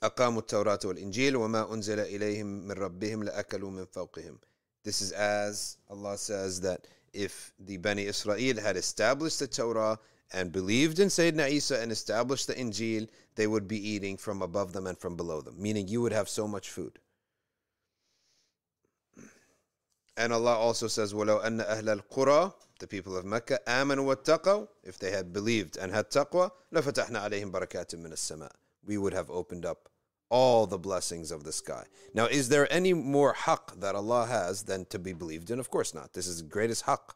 أقاموا التوراة والإنجيل وما أنزل إليهم من ربهم لأكلوا من فوقهم. This is as Allah says that if the Bani Israel had established the Torah and believed in Sayyidina Isa and established the Injil, they would be eating from above them and from below them, meaning you would have so much food. And Allah also says, وَلَوْ أَنَّ أَهْلَ الْقُرَى The people of Mecca, آمَنوا وَاتَّقَوْا If they had believed and had taqwa, لَفَتَحْنَا عَلَيْهِمْ بَرَكَاتٍ مِّنَ السَّمَاءِ We would have opened up all the blessings of the sky. Now, is there any more haqq that Allah has than to be believed in? Of course not. This is the greatest haqq.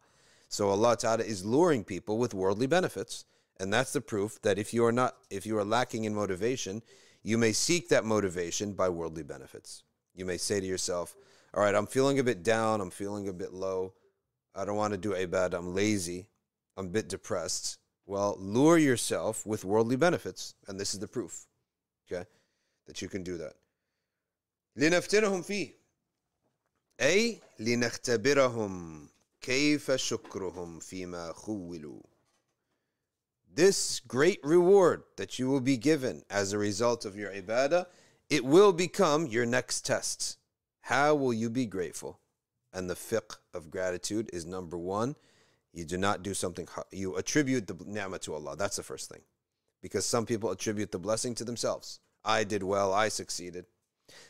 So Allah Ta'ala is luring people with worldly benefits. And that's the proof that if you are not, if you are lacking in motivation, you may seek that motivation by worldly benefits. You may say to yourself, all right, I'm feeling a bit down, I'm feeling a bit low, I don't want to do ibad, I'm lazy, I'm a bit depressed. Well, lure yourself with worldly benefits, and this is the proof. Okay? That you can do that. لنفتنهم فيه أي لنختبرهم كيف شكرهم فيما خولوا This great reward that you will be given as a result of your ibadah, it will become your next test. How will you be grateful? And the fiqh of gratitude is number one, you do not do something, you attribute the ni'mah to Allah. That's the first thing. Because some people attribute the blessing to themselves. I did well, I succeeded.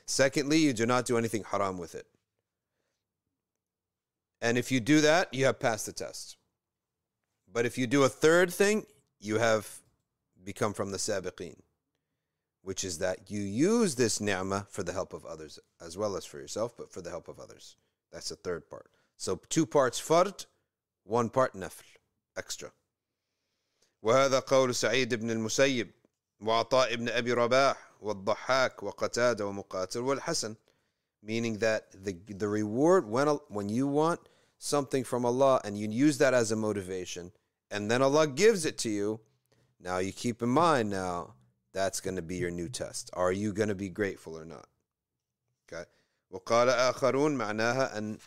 Secondly, you do not do anything haram with it. And if you do that, you have passed the test. But if you do a third thing, you have become from the sabiqeen, which is that you use this ni'mah for the help of others, as well as for yourself, but for the help of others. That's the third part. So two parts fard, one part nafl, extra. وهذا قول سعيد بن المسيب وعطاء بن أبي رباح والضحاك وقتادة ومقاتل والحسن meaning that the the reward when when you want something from Allah and you use that as a motivation and then Allah gives it to you now you keep in mind now that's going to be your new test are you going to be grateful or not okay وقال آخرون معناها أن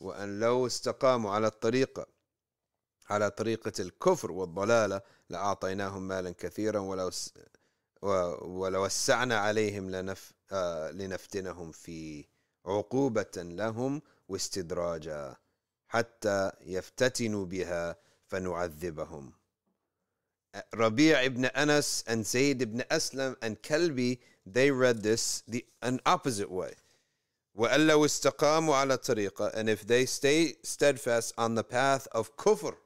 وأن لو استقاموا على الطريقة على طريقة الكفر والضلالة لأعطيناهم مالا كثيرا ولو ولوسعنا عليهم لنف لنفتنهم فيه عقوبة لهم واستدراجا حتى يفتتنوا بها فنعذبهم Rabi' ibn Anas and Zayd ibn Aslam and Kalbi, they read this the an opposite way. وَأَلَّا اسْتَقَامُوا عَلَى الطَّرِيقَةِ And if they stay steadfast on the path of kufr,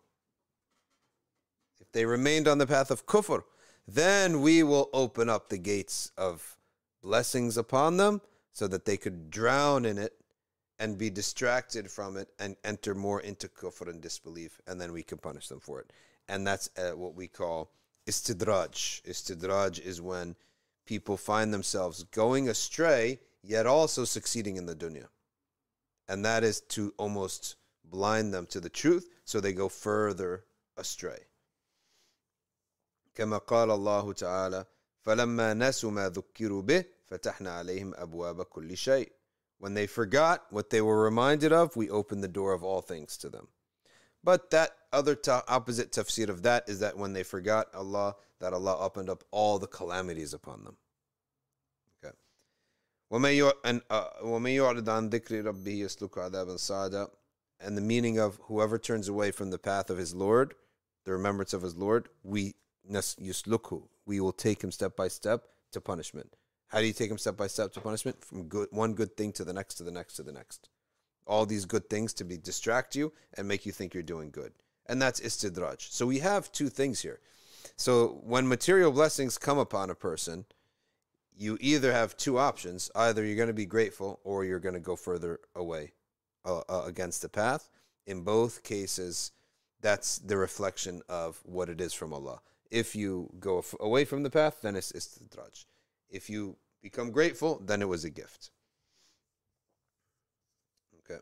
if they remained on the path of kufr, then we will open up the gates of blessings upon them so that they could drown in it and be distracted from it and enter more into kufr and disbelief, and then we can punish them for it. And that's uh, what we call istidraj. Istidraj is when people find themselves going astray, yet also succeeding in the dunya. And that is to almost blind them to the truth so they go further astray. كما قال الله تعالى فلما نسوا ما ذكروا به فتحنا عليهم أبواب كل شيء when they forgot what they were reminded of, we opened the door of all things to them. But that other ta- opposite tafsir of that is that when they forgot Allah, that Allah opened up all the calamities upon them. Okay. Uh, and the meaning of whoever turns away from the path of his Lord, the remembrance of his Lord, we yusluku, we will take him step by step to punishment. How do you take them step by step to punishment? From good one good thing to the next to the next to the next. All these good things to be distract you and make you think you're doing good. And that's istidraj. So we have two things here. So when material blessings come upon a person, you either have two options. Either you're going to be grateful or you're going to go further away uh, uh, against the path. In both cases, that's the reflection of what it is from Allah. If you go away from the path, then it's istidraj If you become grateful, then it was a gift. Okay.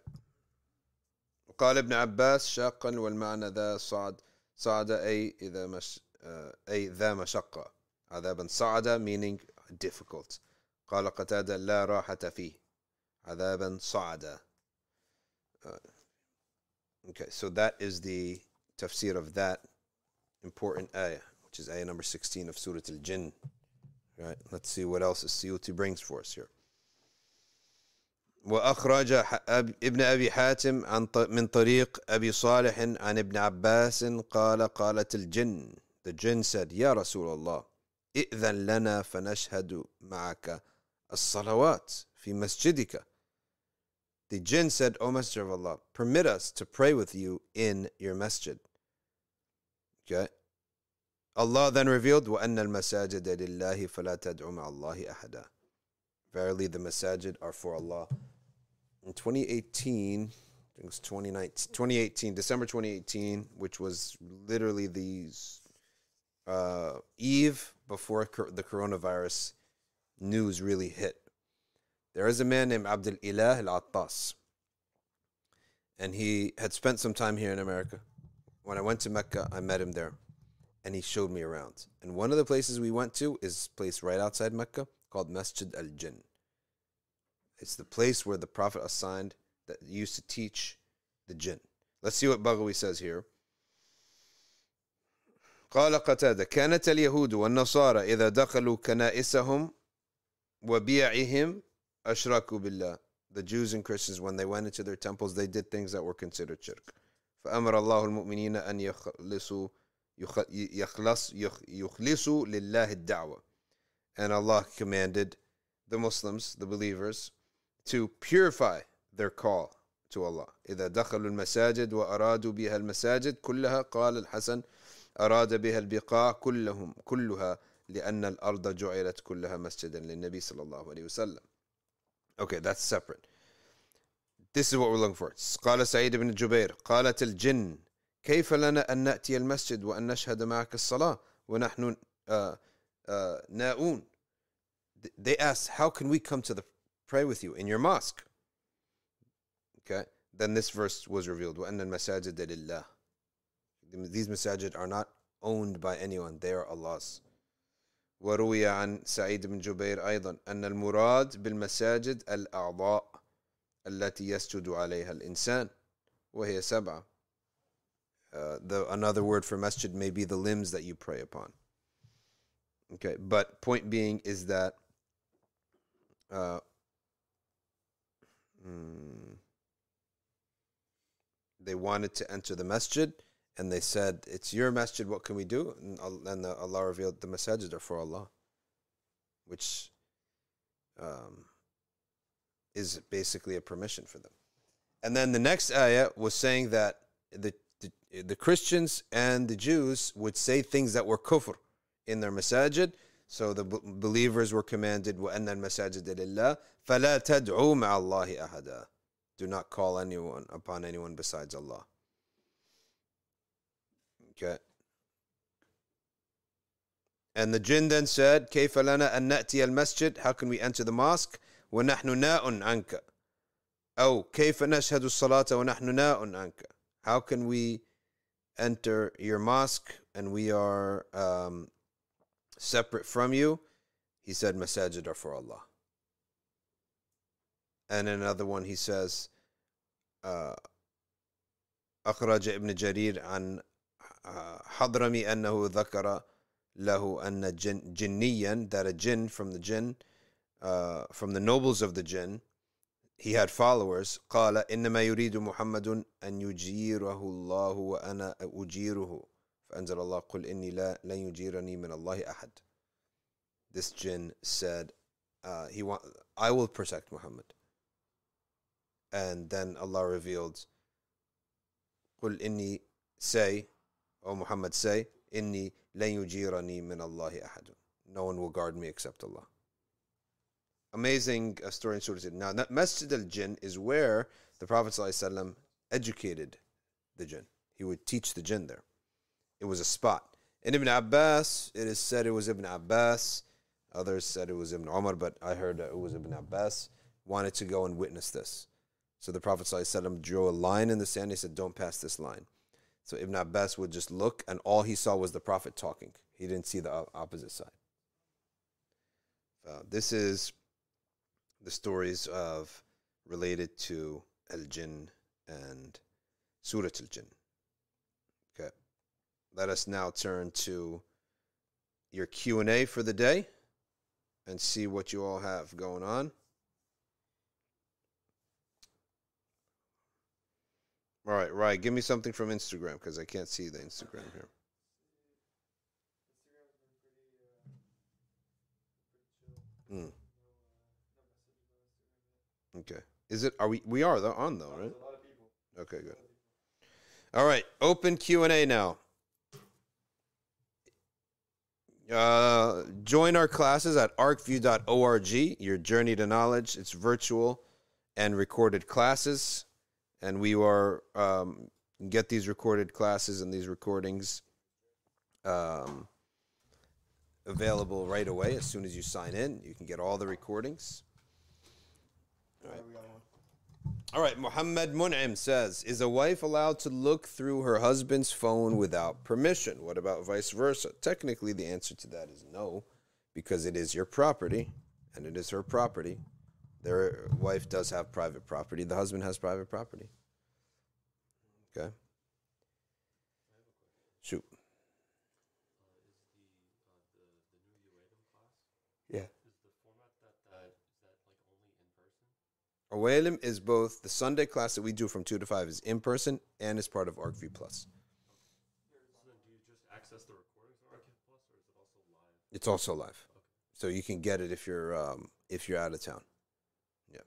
وقال ابن عباس شاقا والمعنى ذا صعد صعد أي إذا مش أي ذا مشقة عذابا صعد meaning difficult قال قتادة لا راحة فيه عذابا صعد Okay, so that is the tafsir of that important ayah which is ayah number 16 of Surah Al Jinn. Right? Let's see what else the Suyuti brings for us here. وأخرج ابن أبي حاتم عن من طريق أبي صالح عن ابن عباس قال قالت الجن The jinn said يا رسول الله إذن لنا فنشهد معك الصلوات في مسجدك The jinn said, O Messenger of Allah, permit us to pray with you in your masjid. Okay? Allah then revealed, وَأَنَّ الْمَسَاجِدَ لِلَّهِ فَلَا تَدْعُ مَعَ اللَّهِ أَحَدًا Verily the masajid are for Allah. In 2018, I think it was 2019, 2018, December 2018, which was literally the uh, eve before cor- the coronavirus news really hit. There is a man named Abdul Ilah Al Attas, and he had spent some time here in America. When I went to Mecca, I met him there, and he showed me around. And one of the places we went to is a place right outside Mecca called Masjid Al Jinn. It's the place where the Prophet assigned that used to teach the jinn. Let's see what Baghawi says here. قال قتادة كانت اليهود والنصارى إذا دخلوا كنائسهم وبيعهم أشركوا بالله The Jews and Christians when they went into their temples they did things that were considered shirk فأمر الله المؤمنين أن يخلصوا يخ- يخلص يخ- يخلصوا لله الدعوة and Allah commanded the Muslims the believers to purify their call to Allah إذا دخلوا المساجد وأرادوا بها المساجد كلها قال الحسن أراد بها البقاع كلهم كلها لأن الأرض جعلت كلها مسجدا للنبي صلى الله عليه وسلم Okay, that's separate. This is what we're looking for. قال سعيد بن جبير قالت الجن كيف لنا أن نأتي المسجد وأن نشهد معك الصلاة ونحن آه آه ناؤون They asked, how can we come to the pray with you in your mosque? Okay, then this verse was revealed. وأن المساجد لله These masajid are not owned by anyone, they are Allah's. وروي عن سعيد بن جبير أيضا أن المراد بالمساجد الأعضاء التي يسجد عليها الإنسان وهي سبعة uh, the, another word for masjid may be the limbs that you pray upon okay but point being is that uh, hmm, they wanted to enter the masjid and they said, It's your masjid, what can we do? And, and Allah revealed the masajid are for Allah, which um, is basically a permission for them. And then the next ayah was saying that the, the, the Christians and the Jews would say things that were kufr in their masajid. So the b- believers were commanded, وَأَنَّ الْمَسَاجِدَ لِلَّهِ فَلَا تَدْعُوا مَعَ اللَّهِ أَحَدًا Do not call anyone upon anyone besides Allah. Okay. And the jinn then said, كيف لنا أن نأتي المسجد? How can we enter the mosque? ونحن ناء عنك. أو كيف نشهد الصلاة ونحن ناء عنك? How can we enter your mosque and we are um, separate from you? He said, masajid are for Allah. And in another one he says, uh, أخرج ابن جرير عن حضرمي أنه ذكر له أن جن جنيا that a jinn from the jinn uh, from the nobles of the jinn he had followers قال إنما يريد محمد أن يجيره الله وأنا أجيره فأنزل الله قل إني لا لن يجيرني من الله أحد this jinn said uh, he want, I will protect Muhammad and then Allah revealed قل إني say O Muhammad say إني لن يجيرني من الله أحد no one will guard me except Allah amazing uh, story in Surah Al- now that Masjid al-Jinn is where the Prophet ﷺ educated the jinn he would teach the jinn there it was a spot in Ibn Abbas it is said it was Ibn Abbas others said it was Ibn Umar but I heard it was Ibn Abbas wanted to go and witness this so the Prophet ﷺ drew a line in the sand. He said, Don't pass this line. So Ibn Abbas would just look, and all he saw was the Prophet talking. He didn't see the opposite side. Uh, this is the stories of related to Al Jinn and Surat Al Jinn. Okay. Let us now turn to your Q&A for the day and see what you all have going on. All right, right. Give me something from Instagram because I can't see the Instagram here. Mm. Okay. Is it? Are we? We are though on though, right? Okay, good. All right. Open Q and A now. Uh, join our classes at arcview.org. Your journey to knowledge. It's virtual and recorded classes, and we are um, get these recorded classes and these recordings um, available right away as soon as you sign in. You can get all the recordings. All right. All right, Muhammad Mun'im says, is a wife allowed to look through her husband's phone without permission? What about vice versa? Technically, the answer to that is no, because it is your property and it is her property. Their wife does have private property. The husband has private property. Okay. Shoot. Yeah. Awalim is both the Sunday class that we do from 2 to 5 is in person and is part of ArcView Plus. It's also live. So you can get it if you're um, if you're out of town. Yeah.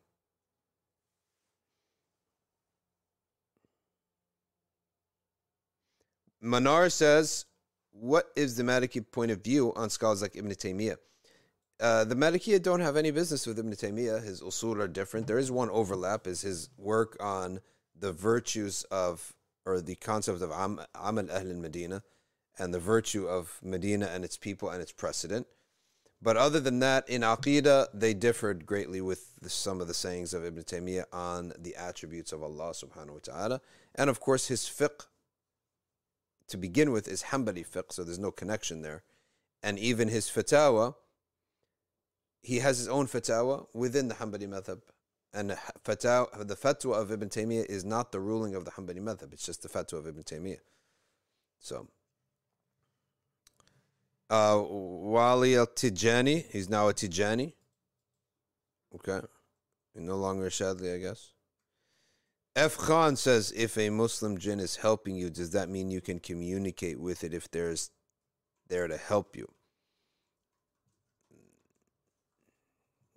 Manar says, what is the Maliki point of view on scholars like Ibn Taymiyyah? Uh, the Malikiya don't have any business with Ibn Taymiyyah. His usul are different. There is one overlap, is his work on the virtues of, or the concept of Am- Amal Ahl Medina, and the virtue of Medina and its people and its precedent. But other than that, in Aqidah, they differed greatly with the, some of the sayings of Ibn Taymiyyah on the attributes of Allah subhanahu wa ta'ala. And of course, his fiqh, to begin with, is Hanbali fiqh, so there's no connection there. And even his fatwa, he has his own fatwa within the Hanbali madhab. And fatwa, the fatwa of Ibn Taymiyyah is not the ruling of the Hanbali madhab, it's just the fatwa of Ibn Taymiyyah. So, uh, Wali al Tijani, he's now a Tijani. Okay. No longer a Shadli, I guess. F. Khan says if a Muslim jinn is helping you, does that mean you can communicate with it if there's there to help you?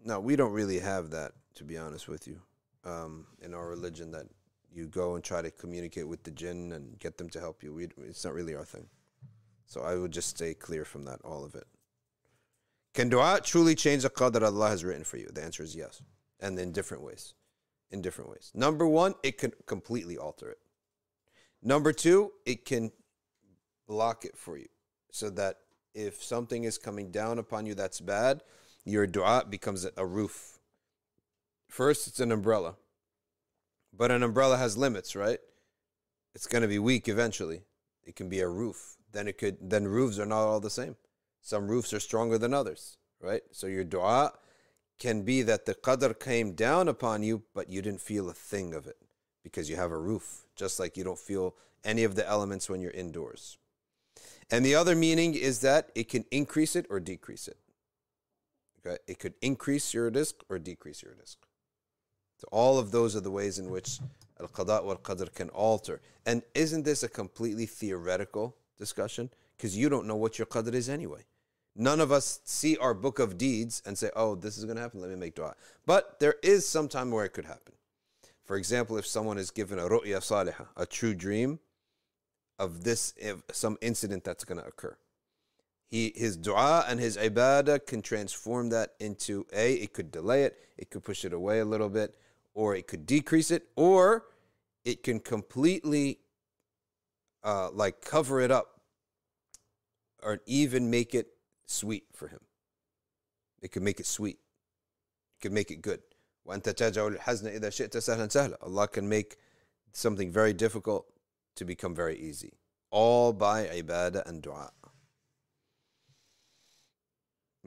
No, we don't really have that, to be honest with you, um, in our religion. That you go and try to communicate with the jinn and get them to help you. We, it's not really our thing. So I would just stay clear from that, all of it. Can dua truly change the qadr Allah has written for you? The answer is yes, and in different ways. In different ways. Number one, it can completely alter it. Number two, it can block it for you, so that if something is coming down upon you that's bad, your dua becomes a roof. First, it's an umbrella, but an umbrella has limits, right? It's going to be weak eventually. It can be a roof. Then it could. Then roofs are not all the same. Some roofs are stronger than others, right? So your dua can be that the qadr came down upon you, but you didn't feel a thing of it because you have a roof, just like you don't feel any of the elements when you're indoors. And the other meaning is that it can increase it or decrease it. Okay, it could increase your rizq or decrease your rizq. So all of those are the ways in which al qada wal qadr can alter. And isn't this a completely theoretical discussion? Because you don't know what your qadr is anyway. None of us see our book of deeds and say, "Oh, this is going to happen. Let me make dua." But there is some time where it could happen. For example, if someone is given a ru'ya salihah, a true dream of this, some incident that's going to occur he his dua and his ibadah can transform that into a it could delay it it could push it away a little bit or it could decrease it or it can completely uh, like cover it up or even make it sweet for him. It could make it sweet. It could make it good. Allah can make something very difficult to become very easy all by ibadah and dua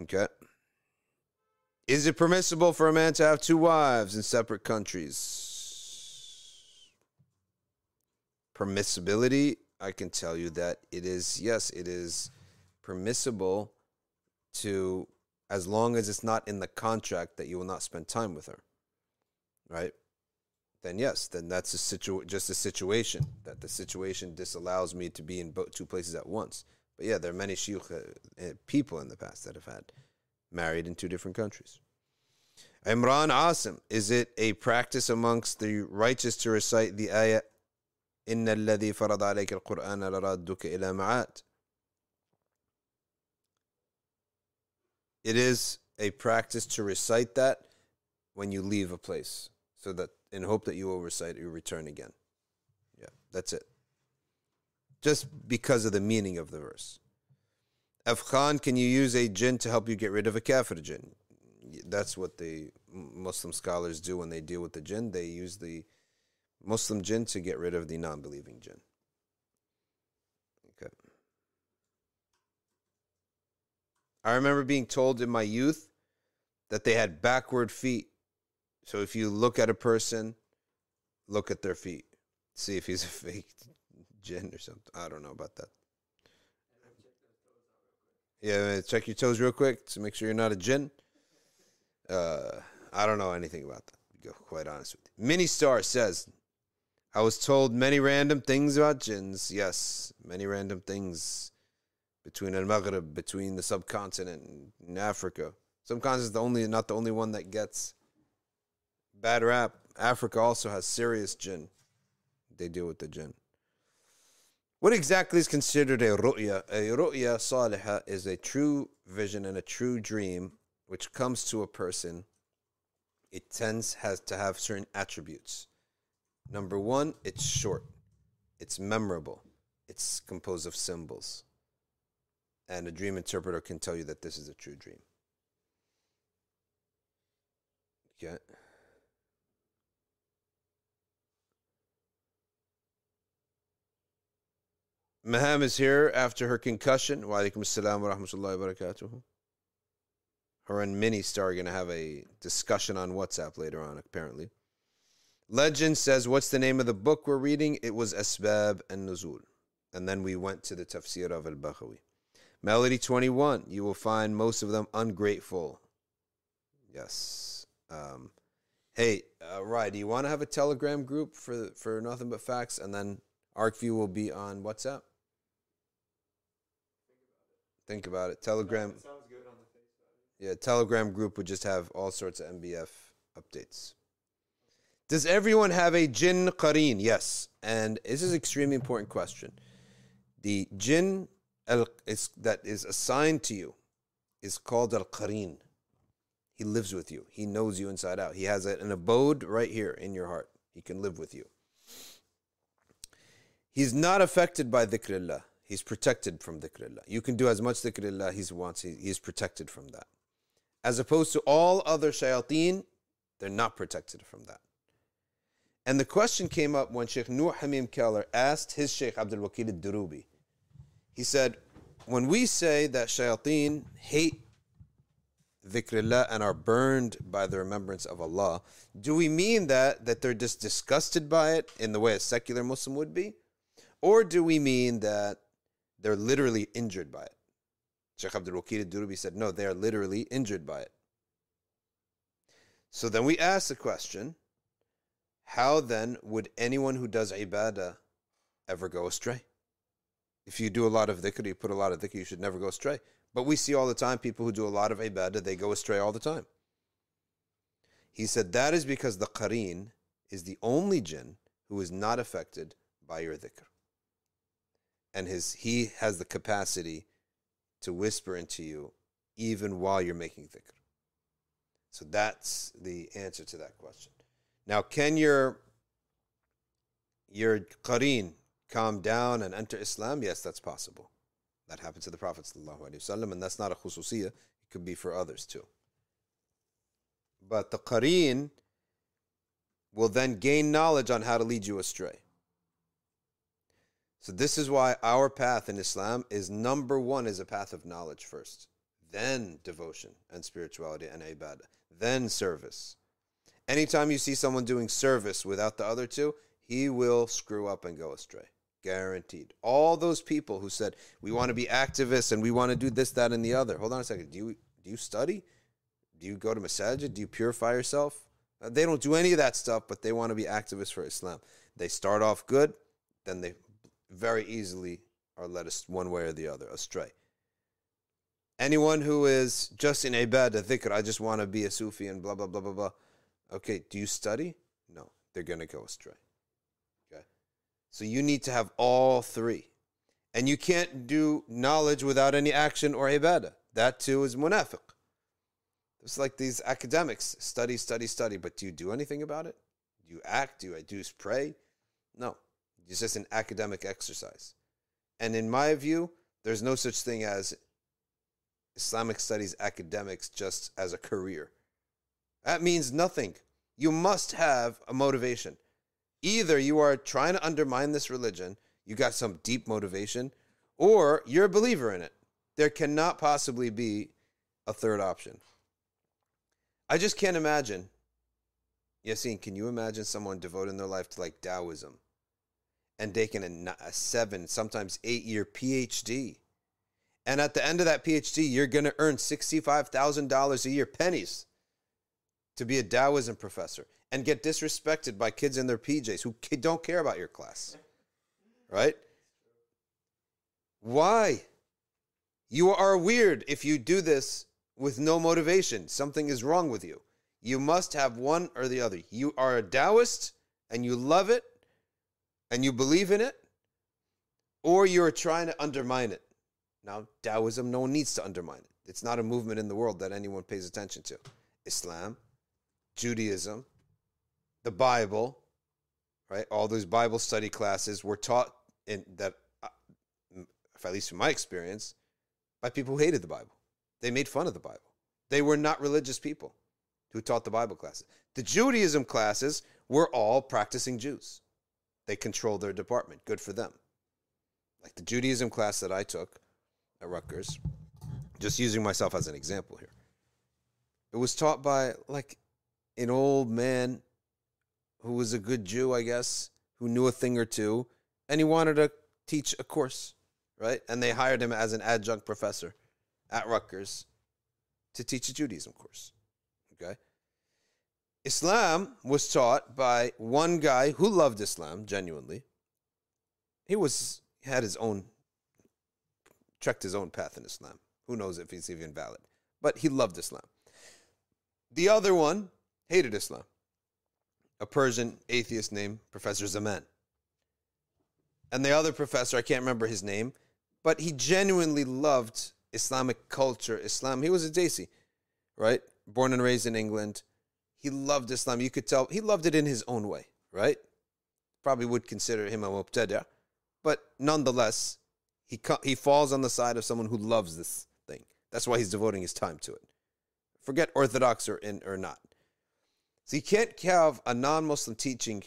Okay. Is it permissible for a man to have two wives in separate countries? Permissibility, I can tell you that it is, yes, it is permissible to, as long as it's not in the contract that you will not spend time with her. Right? then yes, then that's a situ- just a situation that the situation disallows me to be in both two places at once. But yeah, there are many shuyukh uh, uh, people in the past that have had married in two different countries. Imran Asim, is it a practice amongst the righteous to recite the ayah, إِنَّ الَّذِي فَرَضَ عَلَيْكَ الْقُرْآنَ لَرَادُّكَ إِلَى ma'ad"? It is a practice to recite that when you leave a place, so that in hope that you will recite, you return again. Yeah, that's it. Just because of the meaning of the verse. Afghan, can you use a jinn to help you get rid of a kafir jinn? That's what the Muslim scholars do when they deal with the jinn. They use the Muslim jinn to get rid of the non believing jinn. Okay. I remember being told in my youth that they had backward feet. So if you look at a person, look at their feet. See if he's a fake jinn or something. I don't know about that. Yeah, check your toes real quick to make sure you're not a jinn. Uh, I don't know anything about that. Be quite honest with you. Mini Star says, I was told many random things about jinns. Yes, many random things between Al Maghrib, between the subcontinent and Africa. Subcontinent is the only, not the only one that gets bad rap. Africa also has serious jinn. They deal with the jinn. What exactly is considered a ru'ya? A ru'ya salihah is a true vision and a true dream which comes to a person. It tends has to have certain attributes. Number one, it's short, it's memorable, it's composed of symbols. And a dream interpreter can tell you that this is a true dream. Okay. Maham is here after her concussion. Wa alaikum assalam wa rahmatullahi wa barakatuh. Her and Minnie Star are going to have a discussion on WhatsApp later on, apparently. Legend says, What's the name of the book we're reading? It was Asbab an-Nuzul. And then we went to the tafsir of Al Baghawi. Melody 21, you will find most of them ungrateful. Yes. Um, hey, uh, do you want to have a Telegram group for for Nothing But Facts? And then ArcView will be on WhatsApp? Think about it. Telegram. It sounds good on the face. Yeah, Telegram group would just have all sorts of NBF updates. Does everyone have a jinn qareen? Yes. And this is an extremely important question. The jinn al- is, that is assigned to you is called al qareen. He lives with you. He knows you inside out. He has a- an abode right here in your heart. He can live with you. He's not affected by dhikrillah. He's protected from dhikrillah. You can do as much dhikrillah he wants. He, he's protected from that. As opposed to all other shayateen, they're not protected from that. And the question came up when Sheikh Nuh Ha Mim Keller asked his Sheikh Abdul Wakil al-Durubi. He said, when we say that shayateen hate dhikrillah and are burned by the remembrance of Allah, do we mean that that they're just disgusted by it in the way a secular Muslim would be? Or do we mean that they're literally injured by it? Sheikh Abdul Wakil al-Durubi said, no, they are literally injured by it. So then we ask the question, how then would anyone who does ibadah ever go astray? If you do a lot of dhikr, you put a lot of dhikr, you should never go astray. But we see all the time people who do a lot of ibadah, they go astray all the time. He said that is because the qareen is the only jinn who is not affected by your dhikr. And his he has the capacity to whisper into you even while you're making dhikr. So that's the answer to that question. Now, can your your qareen calm down and enter Islam? Yes, that's possible. That happened to the Prophet ﷺ, and that's not a khususiyah. It could be for others too. But the qareen will then gain knowledge on how to lead you astray. So this is why our path in Islam is number one is a path of knowledge first, then devotion and spirituality and ibadah, then service. Anytime you see someone doing service without the other two, he will screw up and go astray. Guaranteed. All those people who said we want to be activists and we want to do this, that, and the other. Hold on a second. Do you do you study? Do you go to masajid? Do you purify yourself They don't do any of that stuff, but they want to be activists for Islam. They start off good, then they very easily are led us one way or the other astray. Anyone who is just in ibadah, dhikr, I just want to be a Sufi and blah, blah, blah, blah, blah. Okay, do you study? No, they're going to go astray. Okay. So you need to have all three. And you can't do knowledge without any action or ibadah. That too is munafiq. It's like these academics study, study, study, but do you do anything about it? Do you act? Do you do you pray? No. It's just an academic exercise. And in my view, there's no such thing as Islamic studies academics just as a career. That means nothing. You must have a motivation. Either you are trying to undermine this religion, you got some deep motivation, or you're a believer in it. There cannot possibly be a third option. I just can't imagine. Yassine, can you imagine someone devoting their life to like Taoism and taking a seven, sometimes eight year PhD? And at the end of that PhD, you're going to earn $65,000 a year, pennies, to be a Taoism professor and get disrespected by kids in their PJs who don't care about your class. Right? Why? You are weird if you do this with no motivation. Something is wrong with you. You must have one or the other. You are a Taoist and you love it and you believe in it, or you're trying to undermine it. Now, Taoism, no one needs to undermine it. It's not a movement in the world that anyone pays attention to. Islam, Judaism, the Bible, right? All those Bible study classes were taught in that, uh, at least from my experience, by people who hated the Bible. They made fun of the Bible. They were not religious people who taught the Bible classes. The Judaism classes were all practicing Jews. They control their department. Good for them. Like the Judaism class that I took at Rutgers, just using myself as an example here. It was taught by like an old man who was a good Jew, I guess, who knew a thing or two, and he wanted to teach a course, right? And they hired him as an adjunct professor at Rutgers to teach a Judaism course. Okay. Islam was taught by one guy who loved Islam genuinely. He was had his own trekked his own path in Islam. Who knows if he's even valid? But he loved Islam. The other one hated Islam. A Persian atheist named Professor Zaman. And the other professor, I can't remember his name, but he genuinely loved Islamic culture, Islam. He was a Desi, right? Born and raised in England. He loved Islam. You could tell he loved it in his own way, right? Probably would consider him a mubtada, but nonetheless, he he falls on the side of someone who loves this thing. That's why he's devoting his time to it. Forget orthodox or in or not. So you can't have a non-Muslim teaching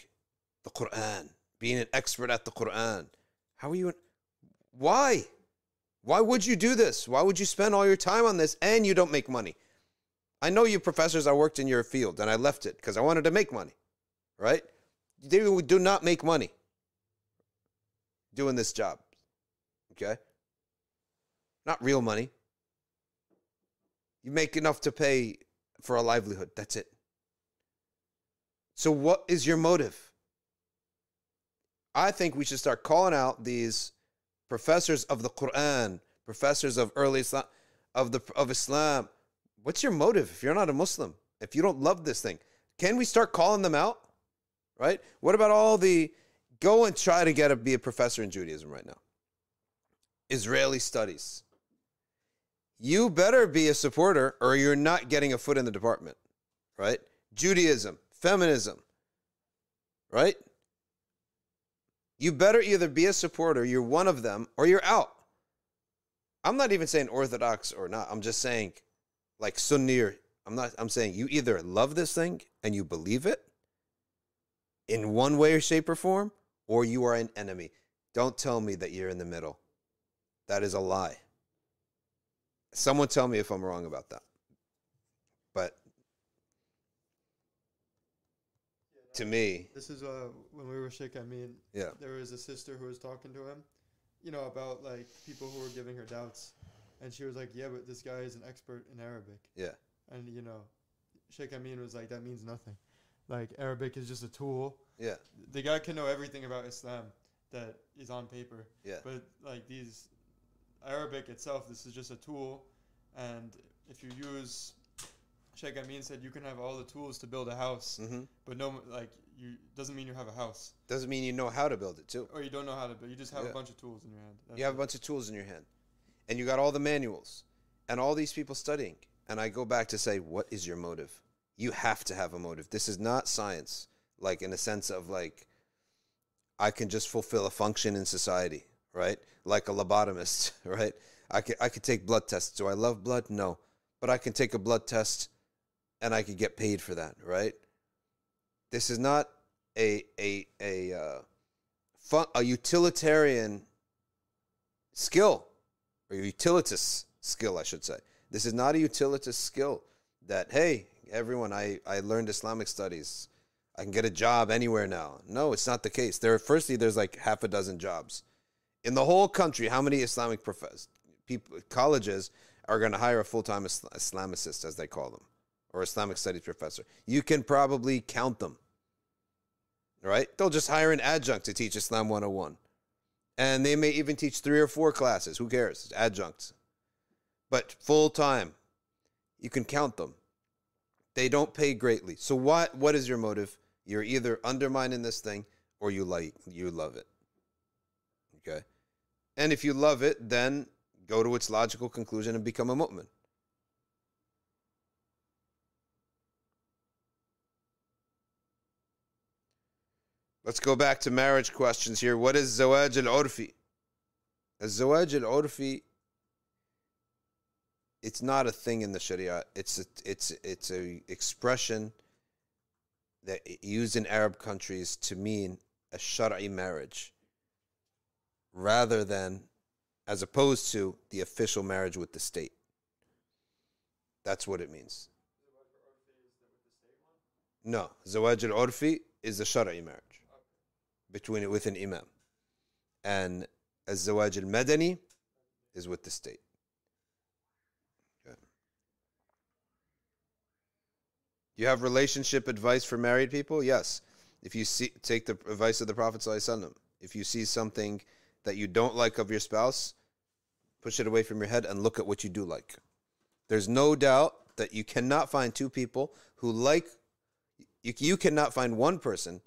the Quran, being an expert at the Quran. How are you? Why? Why would you do this? Why would you spend all your time on this and you don't make money? I know you professors, I worked in your field and I left it because I wanted to make money, right? They do not make money doing this job, okay? Not real money. You make enough to pay for a livelihood. That's it. So, what is your motive? I think we should start calling out these professors of the Quran, professors of early Islam, of the of Islam. What's your motive if you're not a Muslim? If you don't love this thing, can we start calling them out? Right? What about all the go and try to get a be a professor in Judaism right now? Israeli studies. You better be a supporter or you're not getting a foot in the department. Right? Judaism, feminism. Right? You better either be a supporter, you're one of them, or you're out. I'm not even saying orthodox or not. I'm just saying like Sunni or I'm not I'm saying you either love this thing and you believe it in one way or shape or form, or you are an enemy. Don't tell me that you're in the middle. That is a lie. Someone tell me if I'm wrong about that. But to me, This is uh, when we were Sheikh Amin. yeah. There was a sister who was talking to him, you know, about like people who were giving her doubts, and she was like, "Yeah, but this guy is an expert in Arabic," Yeah. and you know, Sheikh Amin was like, "That means nothing," like Arabic is just a tool. Yeah. The guy can know everything about Islam that is on paper. Yeah. But like these Arabic itself, this is just a tool, and if you use, Sheikh Amin said you can have all the tools to build a house, hmm but no, like you doesn't mean you have a house Doesn't mean you know how to build it too. or you don't know how to build. You just have Yeah. a bunch of tools in your hand. That's You have a bunch of tools in your hand, and you got all the manuals, and all these people studying. And I go back to say, what is your motive? You have to have a motive. This is not science, like in a sense of like, I can just fulfill a function in society, right? Like a lobotomist, right? I could I could take blood tests. Do I love blood? No, but I can take a blood test, and I could get paid for that, right? This is not a a a uh, fun, a utilitarian skill or utilitas skill, I should say. This is not a utilitas skill that, hey, everyone, I, I learned Islamic studies. I can get a job anywhere now. No, it's not the case. There, firstly, there's like half a dozen jobs in the whole country. How many Islamic profess people colleges are going to hire a full time Islamicist, as they call them, or Islamic studies professor? You can probably count them. Right? They'll just hire an adjunct to teach Islam 101 and they may even teach three or four classes. Who cares? It's adjuncts. But full time, you can count them. They don't pay greatly. So what? What is your motive? You're either undermining this thing or you like you love it. Okay, and if you love it, then go to its logical conclusion and become a mu'min. Let's go back to marriage questions here. What is zawaj al-urfi? Zawaj al-urfi it's not a thing in the Sharia. It's a, it's it's a expression that used in Arab countries to mean a shar'i marriage, rather than, as opposed to the official marriage with the state. That's what it means. No, zawaj al-urfi is the shar'i marriage between it with an imam, and az-zawaj al-madani is with the state. You have relationship advice for married people? Yes. If you see, take the advice of the Prophet if you see something that you don't like of your spouse, push it away from your head and look at what you do like. There's no doubt that you cannot find two people who like you, you cannot find one person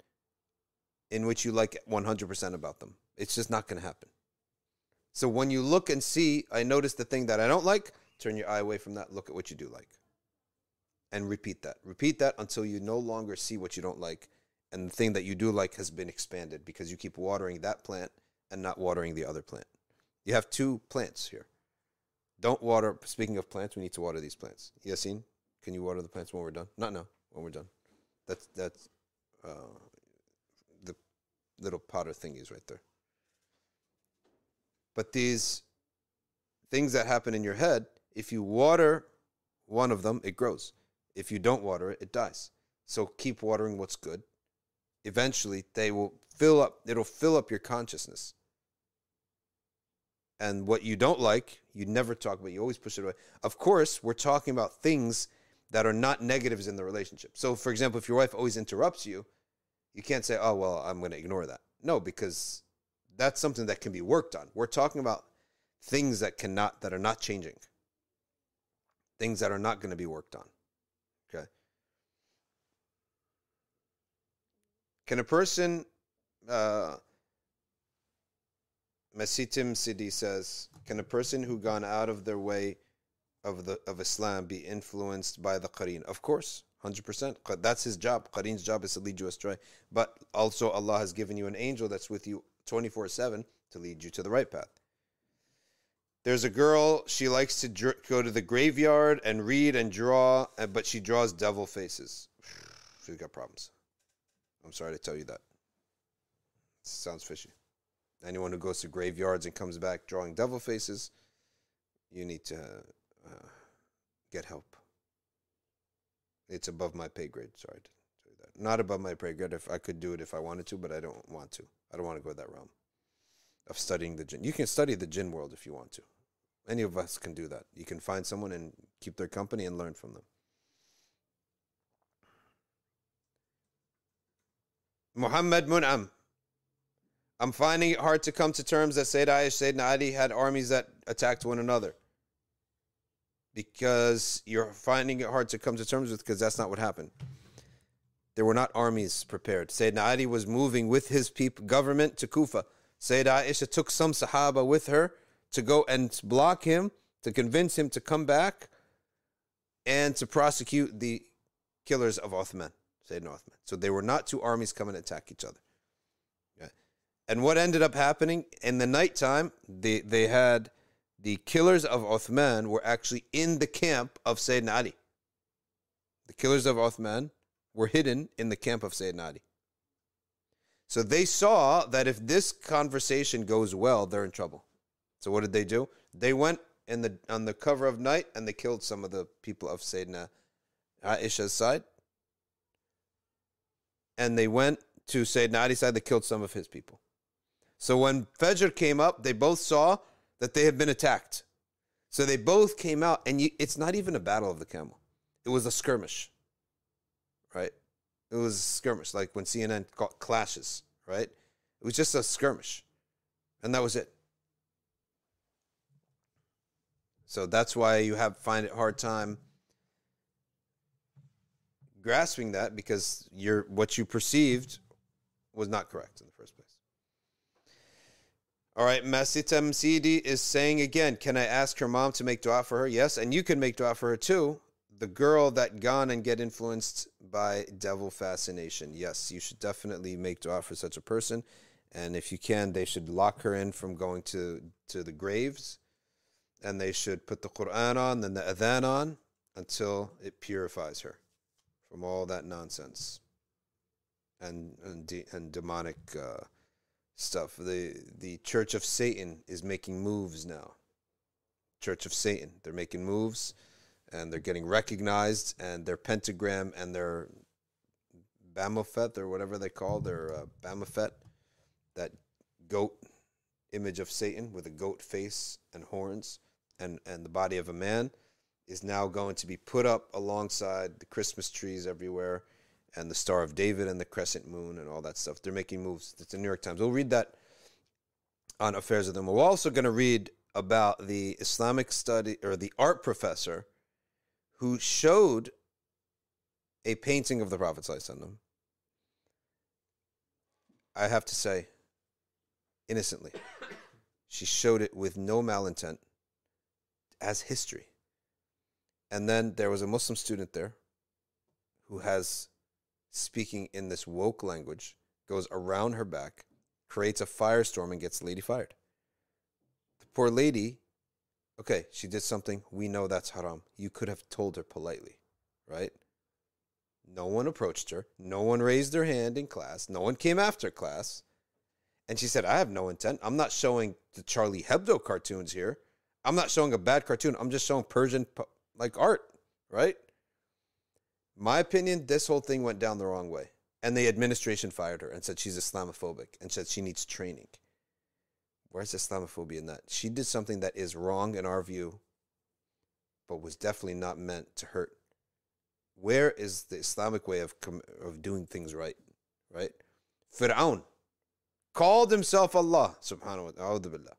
in which you like 100% about them. It's just not going to happen. So when you look and see, I notice the thing that I don't like, turn your eye away from that, look at what you do like and repeat that. Repeat that until you no longer see what you don't like, and the thing that you do like has been expanded because you keep watering that plant and not watering the other plant. You have two plants here. Don't water. Speaking of plants, we need to water these plants. Yasin, can you water the plants when we're done? Not now. When we're done. That's that's uh, little potter thingies right there. But these things that happen in your head, if you water one of them, it grows. If you don't water it, it dies. So keep watering what's good. Eventually, they will fill up, it'll fill up your consciousness. And what you don't like, you never talk about, you always push it away. Of course, we're talking about things that are not negatives in the relationship. So, for example, if your wife always interrupts you, you can't say, oh, well, I'm going to ignore that. No, because that's something that can be worked on. We're talking about things that cannot, that are not changing, things that are not going to be worked on. Okay. Can a person, uh, Masitim Sidi says, can a person who gone out of their way of the of Islam be influenced by the Qareen? Of course, hundred percent. That's his job. Qareen's job is to lead you astray. But also, Allah has given you an angel that's with you twenty four seven to lead you to the right path. There's a girl. She likes to dr- go to the graveyard and read and draw, uh, but she draws devil faces. She's got problems. I'm sorry to tell you that. Sounds fishy. Anyone who goes to graveyards and comes back drawing devil faces, you need to uh, get help. It's above my pay grade. Sorry to tell you that. Not above my pay grade. If I could do it if I wanted to, but I don't want to. I don't want to go that realm of studying the jinn. You can study the jinn world if you want to. Any of us can do that. You can find someone and keep their company and learn from them. Muhammad Mun'am. I'm finding it hard to come to terms that Sayyid Aish, Sayyidina Ali had armies that attacked one another. Because you're finding it hard to come to terms with because that's not what happened. There were not armies prepared. Sayyidina Ali was moving with his people, government to Kufa. Sayyida Aisha took some Sahaba with her to go and block him, to convince him to come back and to prosecute the killers of Uthman, Sayyidina Uthman. So they were not two armies coming to attack each other. And what ended up happening in the nighttime, they, they had the killers of Uthman were actually in the camp of Sayyidina Ali. The killers of Uthman were hidden in the camp of Sayyidina Ali. So they saw that if this conversation goes well, they're in trouble. So what did they do? They went in the on the cover of night and they killed some of the people of Sayyidina Aisha's side. And they went to Sayyidina Ali's side, they killed some of his people. So when Fajr came up, they both saw that they had been attacked. So they both came out, and you, it's not even a battle of the camel. It was a skirmish, right? It was a skirmish, like when CNN got clashes, right? It was just a skirmish. And that was it. So that's why you have find it hard time grasping that because your what you perceived was not correct in the first place. All right, Masita Msidi is saying again, can I ask her mom to make dua for her? Yes, and you can make dua for her too. The girl that gone and get influenced by devil fascination. Yes, you should definitely make dua for such a person. And if you can, they should lock her in from going to, to the graves. And they should put the Quran on, then the Adhan on, until it purifies her from all that nonsense and and, de- and demonic uh, stuff. The the Church of Satan is making moves now. Church of Satan, they're making moves, and they're getting recognized, and their pentagram and their Baphomet or whatever they call their uh, that goat image of Satan with a goat face and horns and and the body of a man is now going to be put up alongside the Christmas trees everywhere and the Star of David and the crescent moon and all that stuff. They're making moves. It's the New York Times. We'll read that on Affairs of them. We're also going to read about the Islamic study or the art professor who showed a painting of the Prophet. I have to say, innocently, she showed it with no malintent as history. And then there was a Muslim student there who has speaking in this woke language, goes around her back, creates a firestorm, and gets the lady fired. The poor lady, okay, she did something. We know that's haram. You could have told her politely, right? No one approached her. No one raised their hand in class. No one came after class. And she said, I have no intent. I'm not showing the Charlie Hebdo cartoons here. I'm not showing a bad cartoon. I'm just showing Persian like art, right? My opinion, this whole thing went down the wrong way. And the administration fired her and said she's Islamophobic and said she needs training. Where's Islamophobia in that? She did something that is wrong in our view, but was definitely not meant to hurt. Where is the Islamic way of, of doing things right? Right? Fir'aun called himself Allah subhanahu wa ta'ala.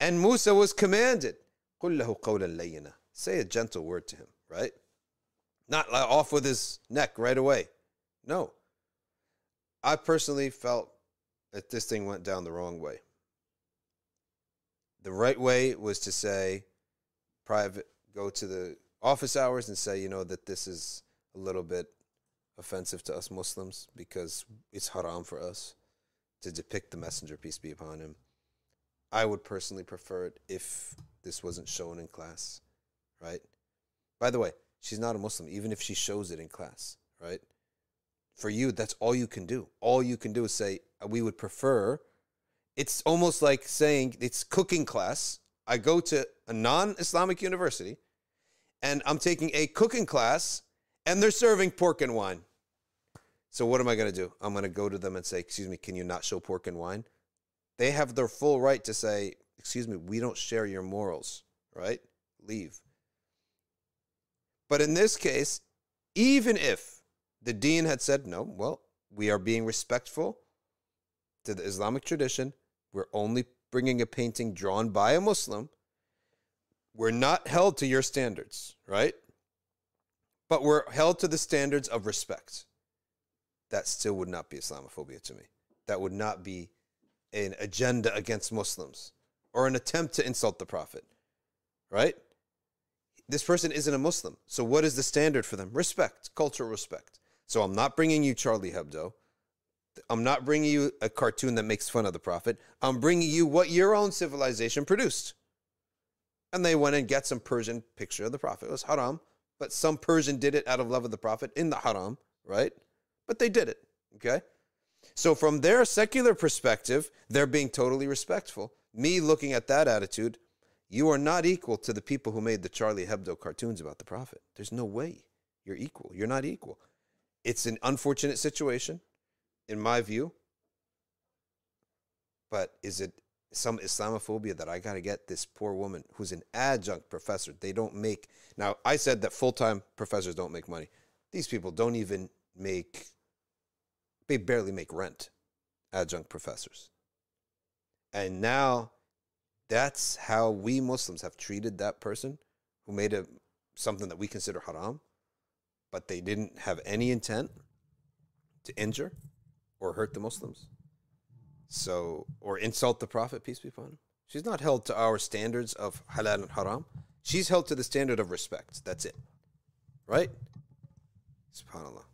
And Musa was commanded, قُل له قولا لينا. Say a gentle word to him, right? Not uh, off with his neck right away. No. I personally felt that this thing went down the wrong way. The right way was to say, private, go to the office hours and say, you know, that this is a little bit offensive to us Muslims because it's haram for us to depict the messenger, peace be upon him. I would personally prefer it if this wasn't shown in class, right? By the way, she's not a Muslim, even if she shows it in class, right? For you, that's all you can do. All you can do is say, uh, we would prefer. It's almost like saying it's cooking class. I go to a non Islamic university and I'm taking a cooking class and they're serving pork and wine. So what am I going to do? I'm going to go to them and say, "Excuse me, can you not show pork and wine?" They have their full right to say, "Excuse me, we don't share your morals." Right? Leave. But in this case, even if the dean had said, "No, well, we are being respectful to the Islamic tradition. We're only bringing a painting drawn by a Muslim. We're not held to your standards, right? But we're held to the standards of respect. That still would not be Islamophobia to me. That would not be an agenda against Muslims or an attempt to insult the Prophet, right? This person isn't a Muslim. So, what is the standard for them? Respect, cultural respect. So, I'm not bringing you Charlie Hebdo. I'm not bringing you a cartoon that makes fun of the Prophet. I'm bringing you what your own civilization produced. And they went and get some Persian picture of the Prophet. It was haram, but some Persian did it out of love of the Prophet in the haram, right? But they did it, okay? So, from their secular perspective, they're being totally respectful. Me looking at that attitude, you are not equal to the people who made the Charlie Hebdo cartoons about the Prophet. There's no way you're equal. You're not equal. It's an unfortunate situation, in my view. But is it some Islamophobia that I got to get this poor woman who's an adjunct professor? They don't make. Now, I said that full time professors don't make money. These people don't even make, they barely make rent, adjunct professors. And now that's how we Muslims have treated that person who made a something that we consider haram, but they didn't have any intent to injure or hurt the Muslims. So or insult the Prophet, peace be upon him. She's not held to our standards of halal and haram. She's held to the standard of respect. That's it. Right? SubhanAllah.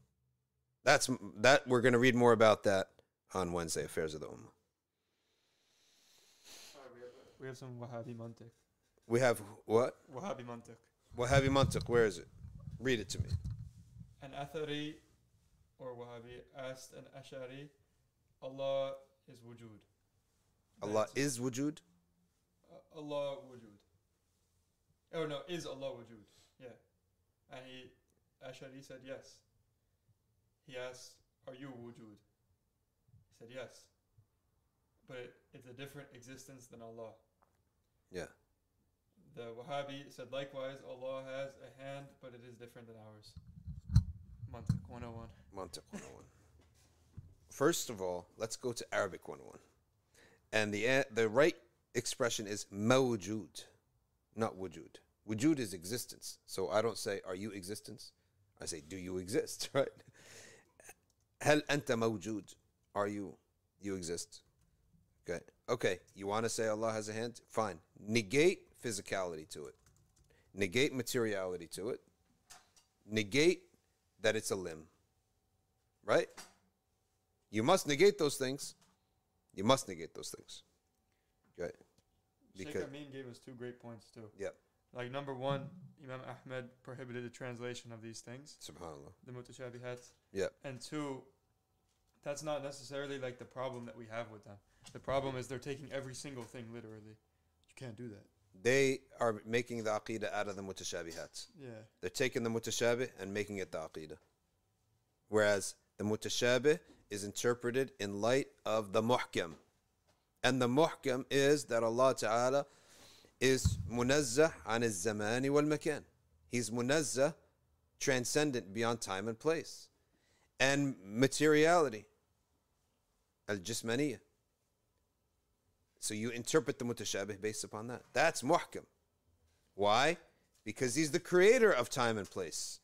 That's that we're gonna read more about that on Wednesday, Affairs of the Ummah. We have a- We have some Wahhabi mantiq. We have what? Wahhabi mantiq. Wahhabi Mantiq, where is it? Read it to me. An Athari or Wahhabi asked an Ash'ari, Allah is wujud. Allah That's- is wujud. Uh, Allah wujud. Oh no, is Allah wujud? Yeah. And he, Ash'ari said yes. He asked, Are you wujud? He said yes. But it, it's a different existence than Allah. Yeah. The Wahhabi said likewise, Allah has a hand, but it is different than ours. Mantiq 101. Mantiq 101. First of all, let's go to Arabic 101. And the the right expression is mawjud, not wujud. Wujud is existence. So I don't say, are you existence? I say, do you exist, right? Hal anta mawjud. Are you, you exist. Okay. Okay. You want to say Allah has a hand? Fine. Negate physicality to it. Negate materiality to it. Negate that it's a limb. Right? You must negate those things. You must negate those things. Okay. Sheikh Amin gave us two great points too. Yep. Like number one, Imam Ahmed prohibited the translation of these things, subhanallah. the mutashabihat. Yep. And two, that's not necessarily like the problem that we have with them. The problem is they're taking every single thing literally. You can't do that. They are making the aqidah out of the mutashabihat. Yeah. They're taking the mutashabih and making it the aqidah. Whereas the mutashabih is interpreted in light of the muhkam. And the muhkam is that Allah Ta'ala is munazzah an zamani wal makan. He's munazzah, transcendent beyond time and place. And materiality, al jismaniyah. So you interpret the mutashabih based upon that. That's muhkam. Why? Because he's the creator of time and place.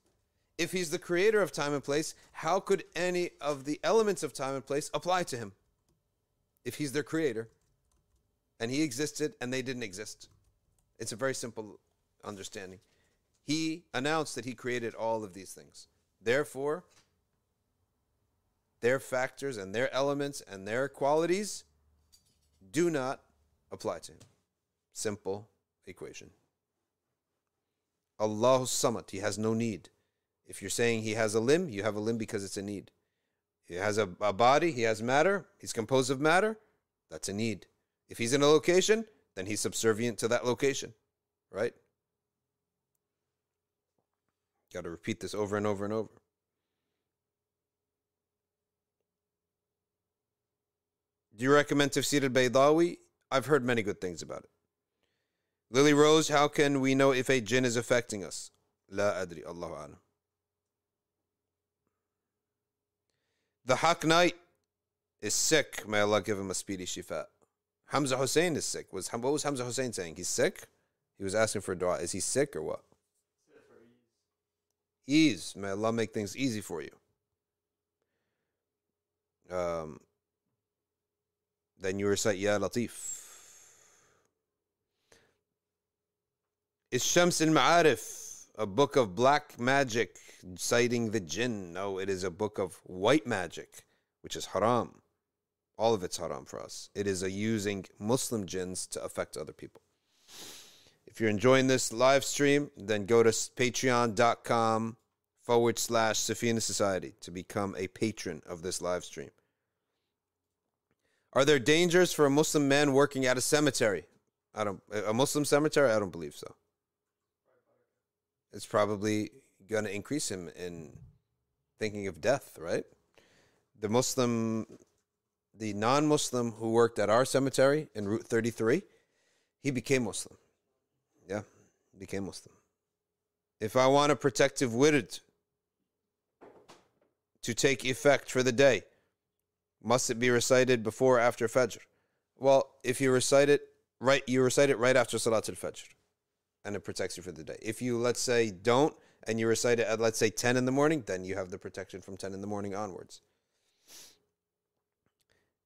If he's the creator of time and place, how could any of the elements of time and place apply to him? If he's their creator and he existed and they didn't exist. It's a very simple understanding. He announced that he created all of these things. Therefore, their factors and their elements and their qualities do not apply to him. Simple equation. Allahu Samad, he has no need. If you're saying he has a limb, you have a limb because it's a need. He has a, a body, he has matter, he's composed of matter, that's a need. If he's in a location, then he's subservient to that location, right? Got to repeat this over and over and over. Do you recommend Tafsir al Baydawi? I've heard many good things about it. Lily Rose, how can we know if a jinn is affecting us? La adri, Allahu alam. The Haq Knight is sick. May Allah give him a speedy shifa. Hamza Hussein is sick. Was what was Hamza Hussein saying? He's sick. He was asking for dua. Is he sick or what? Ease. May Allah make things easy for you. Um, then you recite Ya Latif. Is Shams al Ma'arif a book of black magic citing the jinn? No, it is a book of white magic, which is haram. All of it's haram for us. It is a using Muslim jinns to affect other people. If you're enjoying this live stream, then go to patreon.com forward slash Safina Society to become a patron of this live stream. Are there dangers for a Muslim man working at a cemetery? I don't a Muslim cemetery? I don't believe so. It's probably going to increase him in thinking of death, right? The Muslim the non-Muslim who worked at our cemetery in Route 33, he became Muslim. Yeah, became Muslim. If I want a protective wird to take effect for the day, must it be recited before or after Fajr? Well, if you recite it right, you recite it right after Salatul Fajr, and it protects you for the day. If you let's say don't, and you recite it at let's say ten in the morning, then you have the protection from ten in the morning onwards.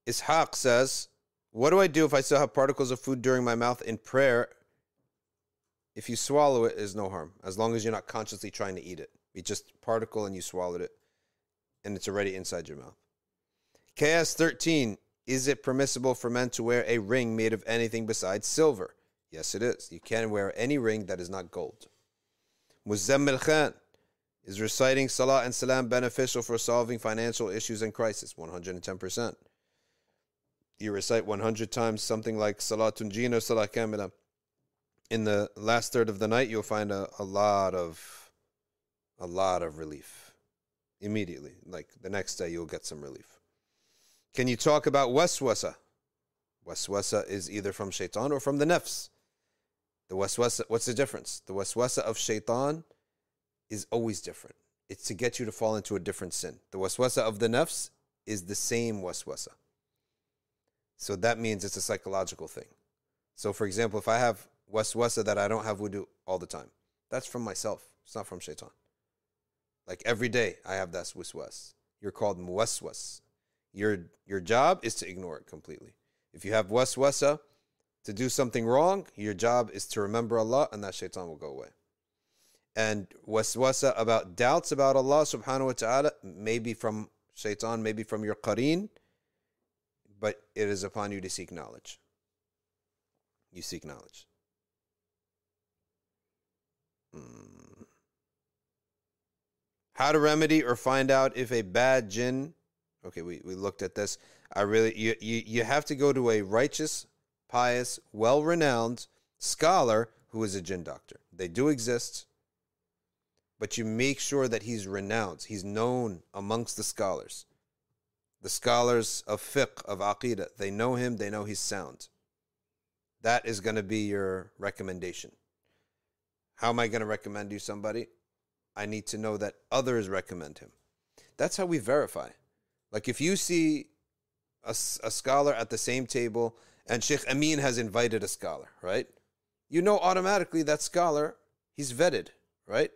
Ishaq says, "What do I do if I still have particles of food during my mouth in prayer? If you swallow it, is no harm, as long as you're not consciously trying to eat it. It's just particle, and you swallowed it, and it's already inside your mouth." KS 13, is it permissible for men to wear a ring made of anything besides silver? Yes, it is. You can wear any ring that is not gold. Muzammil Khan, is reciting Salah and Salam beneficial for solving financial issues and crisis? 110%. You recite 100 times something like Salatun Tunjina, Salah Kamila. In the last third of the night, you'll find a, a lot of a lot of relief immediately. Like the next day, you'll get some relief. Can you talk about waswasa? Waswasa is either from shaitan or from the nafs. The waswasa, what's the difference? The waswasa of shaitan is always different. It's to get you to fall into a different sin. The waswasa of the nafs is the same waswasa. So that means it's a psychological thing. So for example, if I have waswasa that I don't have wudu all the time, that's from myself. It's not from shaitan. Like every day I have that waswas. You're called muwaswas. Your your job is to ignore it completely. If you have waswasa to do something wrong, your job is to remember Allah and that shaitan will go away. And waswasa about doubts about Allah subhanahu wa ta'ala, maybe from shaitan, maybe from your qareen, but it is upon you to seek knowledge. You seek knowledge. Hmm. How to remedy or find out if a bad jinn Okay, we, we looked at this. I really you, you you have to go to a righteous, pious, well renowned scholar who is a jinn doctor. They do exist, but you make sure that he's renowned. He's known amongst the scholars. The scholars of fiqh, of aqidah, they know him, they know he's sound. That is going to be your recommendation. How am I going to recommend you somebody? I need to know that others recommend him. That's how we verify. Like if you see a, a scholar at the same table and Sheikh Amin has invited a scholar, right? You know automatically that scholar, he's vetted, right?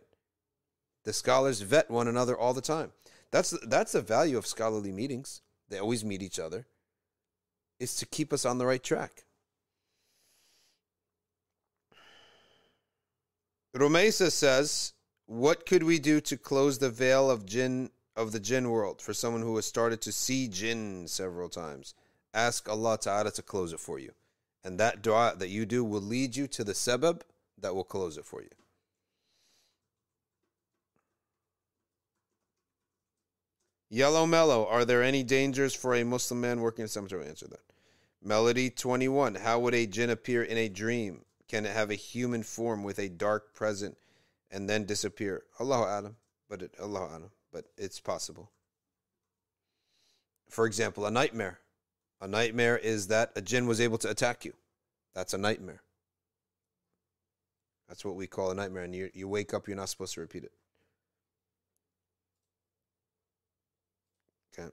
The scholars vet one another all the time. That's that's the value of scholarly meetings. They always meet each other. Is to keep us on the right track. Rumesa says, "What could we do to close the veil of jinn of the jinn world for someone who has started to see jinn several times. Ask Allah Ta'ala to close it for you. And that dua that you do will lead you to the sebab that will close it for you. Yellow Mellow, are there any dangers for a Muslim man working in cemetery? Answer that. Melody 21, how would a jinn appear in a dream? Can it have a human form with a dark present and then disappear? Allahu Adam, but it, Adam but it's possible. For example, a nightmare. A nightmare is that a jinn was able to attack you. That's a nightmare. That's what we call a nightmare. And you, you wake up, you're not supposed to repeat it. Okay.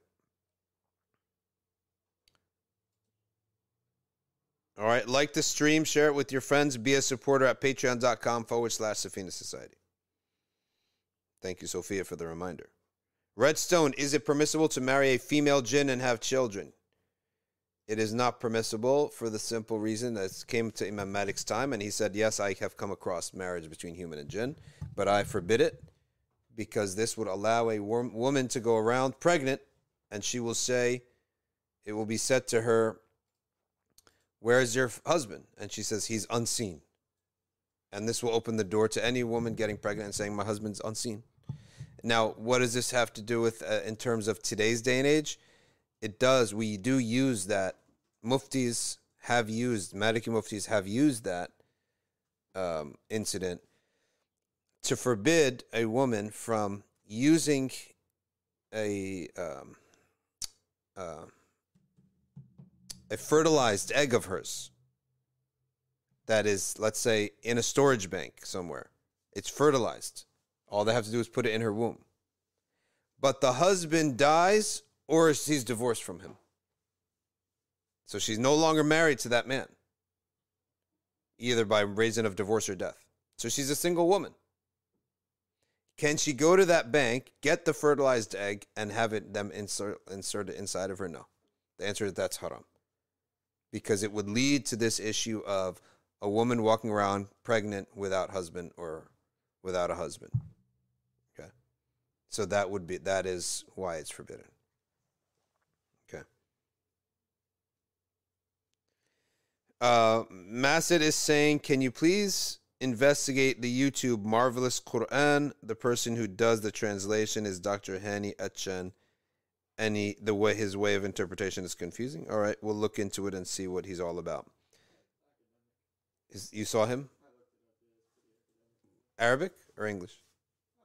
All right. Like the stream, share it with your friends. Be a supporter at patreon.com forward slash Safina Society. Thank you, Sophia, for the reminder. Redstone, is it permissible to marry a female jinn and have children? It is not permissible for the simple reason that it came to Imam Malik's time and he said, Yes, I have come across marriage between human and jinn, but I forbid it because this would allow a wom- woman to go around pregnant and she will say, It will be said to her, Where is your husband? And she says, He's unseen. And this will open the door to any woman getting pregnant and saying, My husband's unseen. Now, what does this have to do with uh, in terms of today's day and age? It does. We do use that. Muftis have used, Maliki muftis have used that um, incident to forbid a woman from using a um, uh, a fertilized egg of hers that is, let's say, in a storage bank somewhere. It's fertilized. All they have to do is put it in her womb. But the husband dies or she's divorced from him. So she's no longer married to that man, either by reason of divorce or death. So she's a single woman. Can she go to that bank, get the fertilized egg, and have it them insert insert it inside of her? No. The answer is that's haram. Because it would lead to this issue of a woman walking around pregnant without husband or without a husband. So that would be that is why it's forbidden. Okay. Uh is saying, can you please investigate the YouTube Marvelous Quran? The person who does the translation is Dr. Hani Atchan. And he, the way his way of interpretation is confusing. All right, we'll look into it and see what he's all about. Is, you saw him? Arabic or English?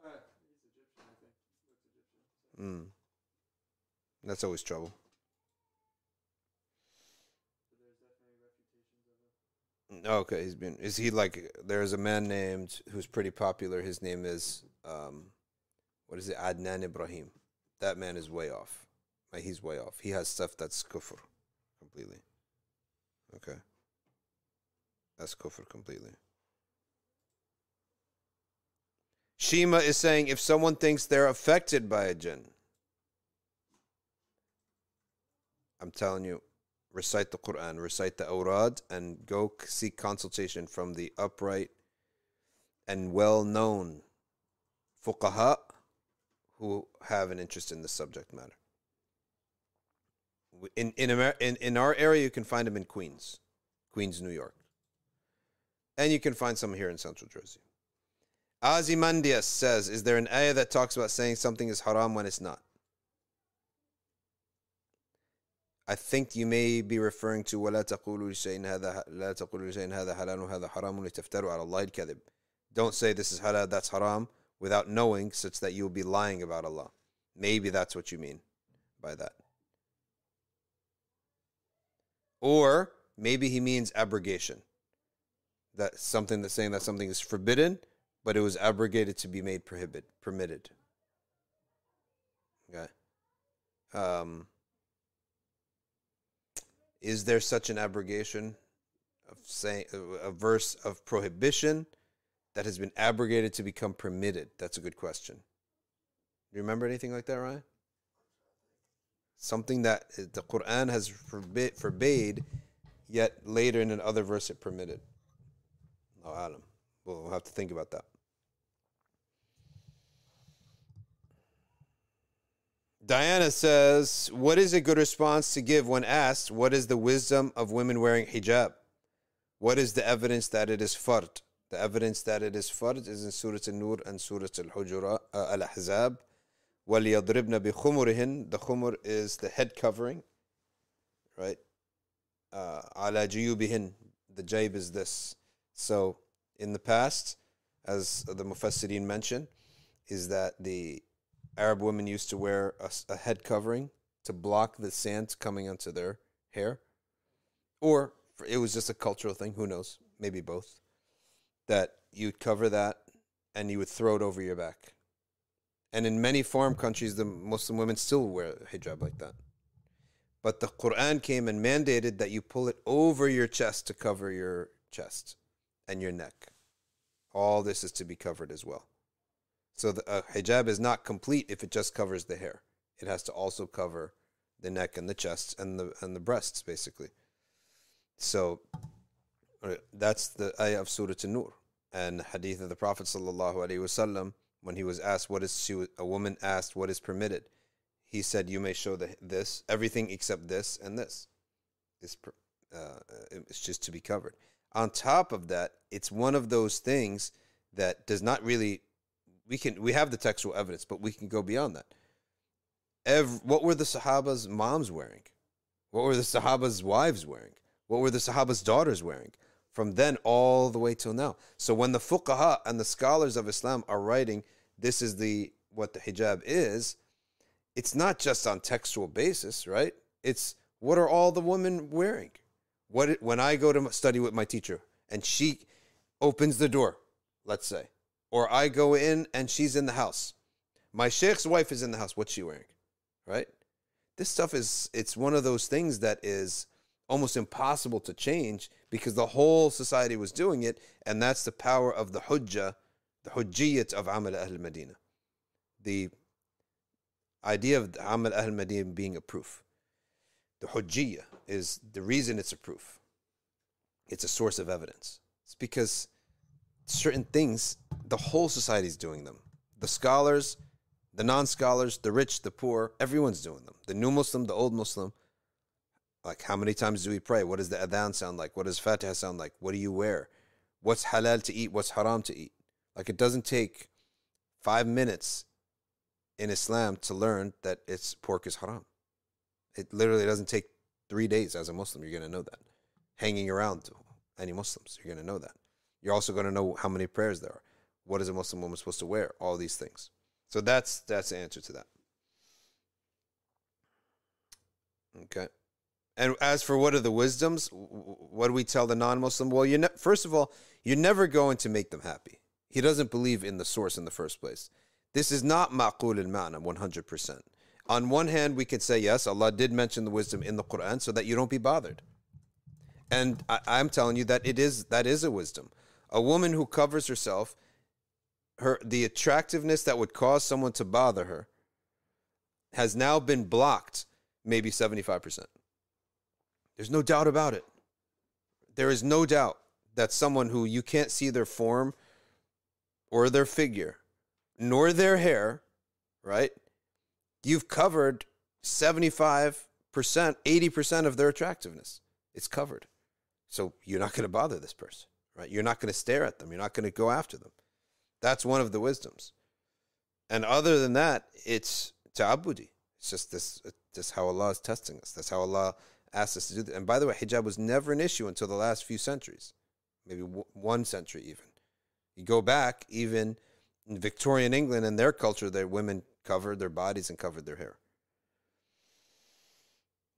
Uh, he's Egyptian, I think. Looks Egyptian. Mm. That's always trouble. It. Okay, he's been. Is he like? There's a man named who's pretty popular. His name is um, what is it? Adnan Ibrahim. That man is way off. Like he's way off. He has stuff that's kufr completely. Okay. That's kufr completely. Shima is saying if someone thinks they're affected by a jinn, I'm telling you, recite the Quran, recite the awrad, and go seek consultation from the upright and well known fuqaha who have an interest in the subject matter. In, in, Amer- in, in our area, you can find them in Queens, Queens, New York. And you can find some here in Central Jersey. Azimandias says, Is there an ayah that talks about saying something is haram when it's not? I think you may be referring to ولا تقولوا لشيء هذا لا تقولوا لشيء هذا حلال وهذا حرام لتفتروا على الله الكذب. Don't say this is halal, that's haram, without knowing, such that you will be lying about Allah. Maybe that's what you mean by that. Or maybe he means abrogation. That something that's saying that something is forbidden, but it was abrogated to be made prohibit permitted. Okay. Um, is there such an abrogation of saying a verse of prohibition that has been abrogated to become permitted? That's a good question. Do you remember anything like that, Ryan? Something that the Quran has forbid, forbade, yet later in another verse it permitted. Adam We'll have to think about that. Diana says, What is a good response to give when asked, What is the wisdom of women wearing hijab? What is the evidence that it is fard? The evidence that it is fard is in Surah An-Nur and Surah Al-Hujura, uh, Al-Ahzab. وَلْيَضْرِبْنَ بِخُمُرِهِنْ The khumur is the head covering, right? Uh, عَلَى جُيُوبِهِنْ The jaib is this. So, in the past, as the Mufassirin mentioned, is that the Arab women used to wear a head covering to block the sand coming onto their hair, or it was just a cultural thing. Who knows? Maybe both. That you'd cover that and you would throw it over your back. And in many foreign countries, the Muslim women still wear hijab like that. But the Quran came and mandated that you pull it over your chest to cover your chest and your neck. All this is to be covered as well. So the uh, hijab is not complete if it just covers the hair. It has to also cover the neck and the chest and the and the breasts, basically. So uh, that's the ayah of Surah An-Nur and hadith of the Prophet sallallahu alaihi wasallam when he was asked what is she a woman asked what is permitted. He said, "You may show the, this everything except this and this is uh, it's just to be covered." On top of that, it's one of those things that does not really we can we have the textual evidence, but we can go beyond that. Every, what were the Sahaba's moms wearing? What were the Sahaba's wives wearing? What were the Sahaba's daughters wearing? From then all the way till now. So when the fuqaha and the scholars of Islam are writing, this is the what the hijab is, it's not just on textual basis, right? It's what are all the women wearing? What when I go to study with my teacher and she opens the door, let's say, or I go in and she's in the house. My sheikh's wife is in the house. What's she wearing? Right? This stuff is it's one of those things that is almost impossible to change because the whole society was doing it, and that's the power of the hujjah, the hujjiyat of Amal al Medina. The idea of Amal al Medina being a proof. The hujjiyah is the reason it's a proof. It's a source of evidence. It's because certain things, the whole society is doing them. The scholars, the non scholars, the rich, the poor, everyone's doing them. The new Muslim, the old Muslim. Like, how many times do we pray? What does the adhan sound like? What does Fatiha sound like? What do you wear? What's halal to eat? What's haram to eat? Like, it doesn't take five minutes in Islam to learn that it's pork is haram. It literally doesn't take three days as a Muslim. You're going to know that. Hanging around to any Muslims, you're going to know that. You're also going to know how many prayers there are. What is a Muslim woman supposed to wear? All these things. So that's that's the answer to that. Okay. And as for what are the wisdoms, what do we tell the non-Muslim? Well, you ne- first of all, you're never going to make them happy. He doesn't believe in the source in the first place. This is not ma'qul al-ma'na 100%. On one hand, we could say, yes, Allah did mention the wisdom in the Quran so that you don't be bothered. And I, I'm telling you that it is that is a wisdom. A woman who covers herself, her the attractiveness that would cause someone to bother her has now been blocked maybe 75%. There's no doubt about it. There is no doubt that someone who you can't see their form or their figure nor their hair, right? You've covered 75%, 80% of their attractiveness. It's covered. So you're not going to bother this person, right? You're not going to stare at them. You're not going to go after them. That's one of the wisdoms. And other than that, it's ta'abudi. It's just this, just how Allah is testing us. That's how Allah asked us to do that. And by the way, hijab was never an issue until the last few centuries, maybe one century even. You go back, even in Victorian England and their culture, their women covered their bodies and covered their hair.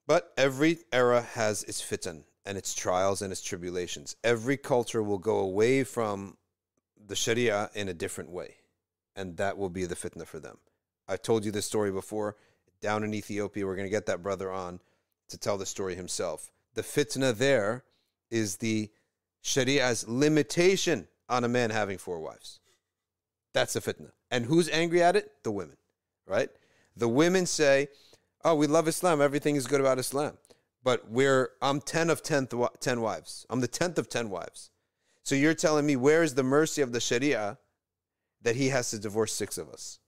But every era has its fitan and its trials and its tribulations. Every culture will go away from the Sharia in a different way, and that will be the fitna for them. I've told you this story before. Down in Ethiopia, we're going to get that brother on to tell the story himself. The fitna there is the Sharia's limitation on a man having four wives. That's the fitna. And who's angry at it? The women, right? The women say, "Oh, we love Islam. Everything is good about Islam." But we're I'm 10 of 10, 10 wives. I'm the 10th of 10 wives. So you're telling me where is the mercy of the Sharia that he has to divorce 6 of us?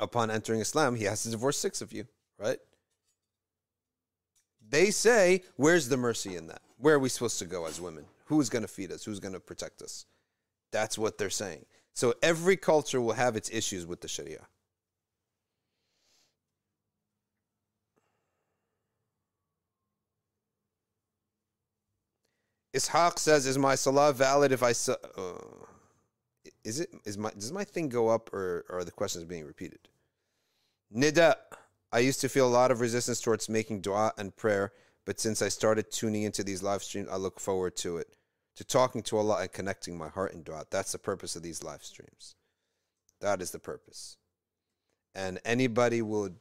Upon entering Islam, he has to divorce 6 of you, right? They say, where's the mercy in that? Where are we supposed to go as women? Who's going to feed us? Who's going to protect us? That's what they're saying. So every culture will have its issues with the Sharia. Ishaq says, "Is my salah valid if I uh, is it is my does my thing go up or, or are the questions being repeated?" Nida, I used to feel a lot of resistance towards making dua and prayer, but since I started tuning into these live streams, I look forward to it, to talking to Allah and connecting my heart in dua. That's the purpose of these live streams. That is the purpose. And anybody would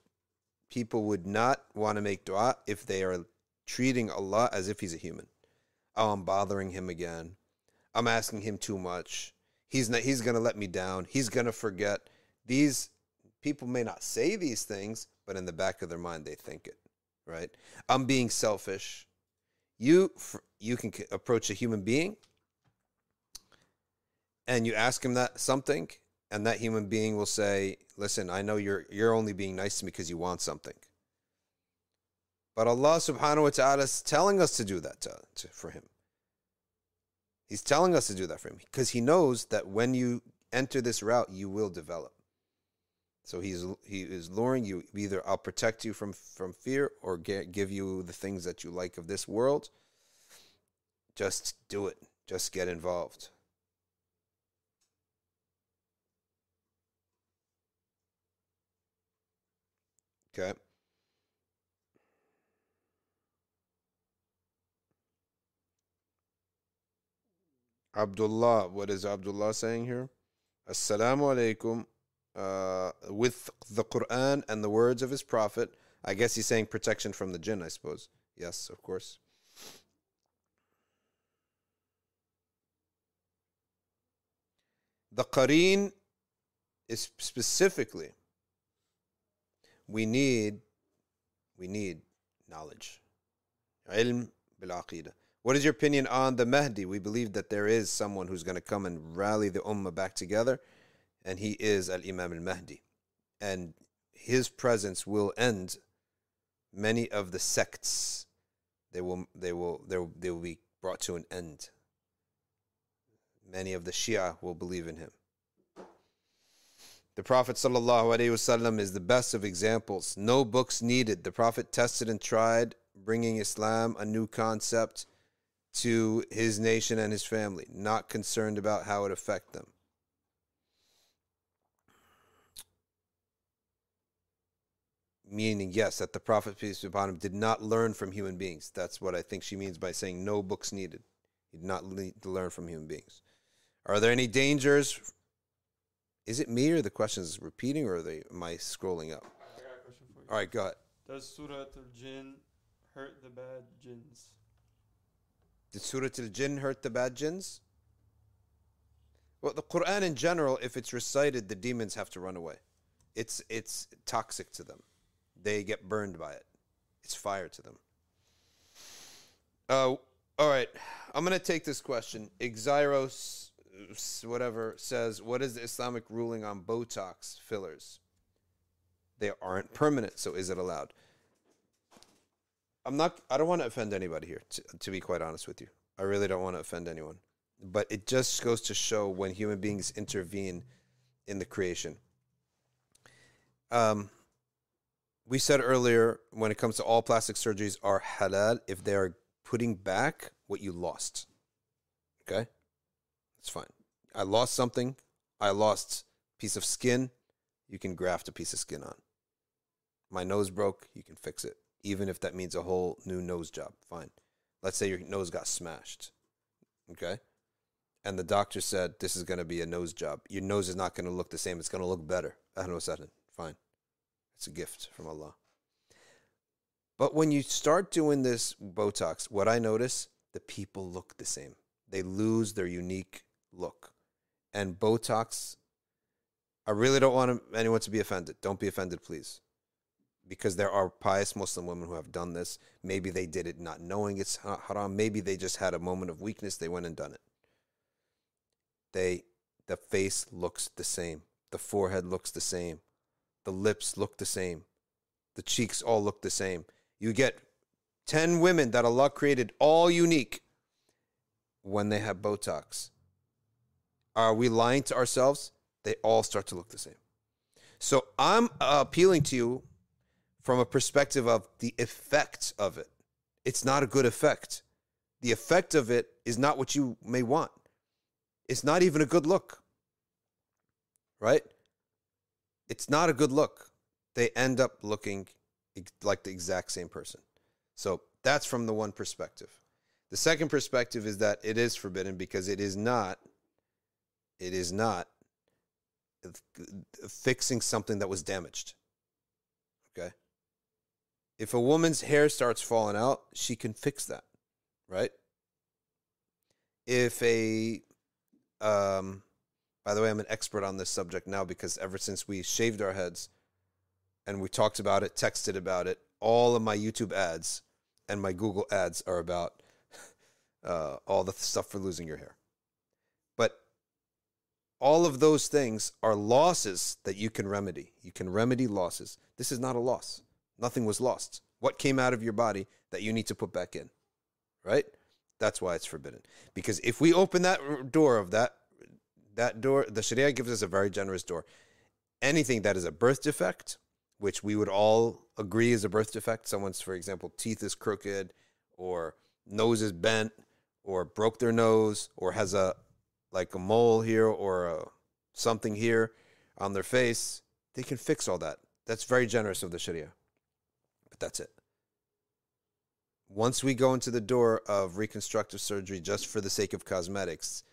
people would not want to make dua if they are treating Allah as if he's a human. Oh, I'm bothering him again. I'm asking him too much. He's not he's going to let me down. He's going to forget. These people may not say these things, but in the back of their mind they think it, right? I'm being selfish. You you can approach a human being and you ask him that something and that human being will say, "Listen, I know you're you're only being nice to me because you want something." But Allah subhanahu wa ta'ala is telling us to do that to, to, for him. He's telling us to do that for him because he knows that when you enter this route, you will develop. So he's he is luring you. Either I'll protect you from from fear, or get, give you the things that you like of this world. Just do it. Just get involved. Okay. Abdullah, what is Abdullah saying here? Assalamu alaikum. Uh, with the Quran and the words of his prophet. I guess he's saying protection from the jinn, I suppose. Yes, of course. The Qareen is specifically we need we need knowledge. Ilm bil aqidah. What is your opinion on the Mahdi? We believe that there is someone who's going to come and rally the ummah back together, and he is Al Imam al Mahdi. And his presence will end many of the sects. They will, they will, they will, they will be brought to an end. Many of the Shia will believe in him. The Prophet ﷺ is the best of examples. No books needed. The Prophet tested and tried, bringing Islam a new concept to his nation and his family, not concerned about how it affect them. Meaning, yes, that the Prophet, peace be upon him, did not learn from human beings. That's what I think she means by saying no books needed. He did not le- learn from human beings. Are there any dangers? Is it me or the question is repeating or are they, am I scrolling up? I got a question for you. All right, go ahead. Does Surah Al Jinn hurt the bad jinns? Did Surah Al Jinn hurt the bad jinns? Well, the Quran in general, if it's recited, the demons have to run away. It's it's toxic to them. They get burned by it. It's fire to them. Uh, all right. I'm gonna take this question. Exyros, whatever says, what is the Islamic ruling on Botox fillers? They aren't permanent, so is it allowed? I'm not. I don't want to offend anybody here. To, to be quite honest with you, I really don't want to offend anyone. But it just goes to show when human beings intervene in the creation. Um, we said earlier when it comes to all plastic surgeries are halal if they are putting back what you lost. Okay, it's fine. I lost something. I lost piece of skin. You can graft a piece of skin on. My nose broke. You can fix it even if that means a whole new nose job. Fine. Let's say your nose got smashed. Okay? And the doctor said this is going to be a nose job. Your nose is not going to look the same. It's going to look better. Fine. It's a gift from Allah. But when you start doing this Botox, what I notice, the people look the same. They lose their unique look. And Botox, I really don't want anyone to be offended. Don't be offended, please because there are pious Muslim women who have done this. Maybe they did it not knowing it's haram. Maybe they just had a moment of weakness. They went and done it. They, the face looks the same. The forehead looks the same. The lips look the same. The cheeks all look the same. You get 10 women that Allah created all unique when they have Botox. Are we lying to ourselves? They all start to look the same. So I'm appealing to you from a perspective of the effect of it. It's not a good effect. The effect of it is not what you may want. It's not even a good look. Right? It's not a good look. They end up looking like the exact same person. So that's from the one perspective. The second perspective is that it is forbidden because it is not it is not fixing something that was damaged. Okay? If a woman's hair starts falling out, she can fix that, right? If a, um, by the way, I'm an expert on this subject now because ever since we shaved our heads and we talked about it, texted about it, all of my YouTube ads and my Google ads are about uh, all the stuff for losing your hair. But all of those things are losses that you can remedy. You can remedy losses. This is not a loss. Nothing was lost. What came out of your body that you need to put back in, right? That's why it's forbidden. Because if we open that door of that that door, the Sharia gives us a very generous door. Anything that is a birth defect, which we would all agree is a birth defect, someone's, for example, teeth is crooked, or nose is bent, or broke their nose, or has a like a mole here or a, something here on their face, they can fix all that. That's very generous of the Sharia. That's it. Once we go into the door of reconstructive surgery just for the sake of cosmetics,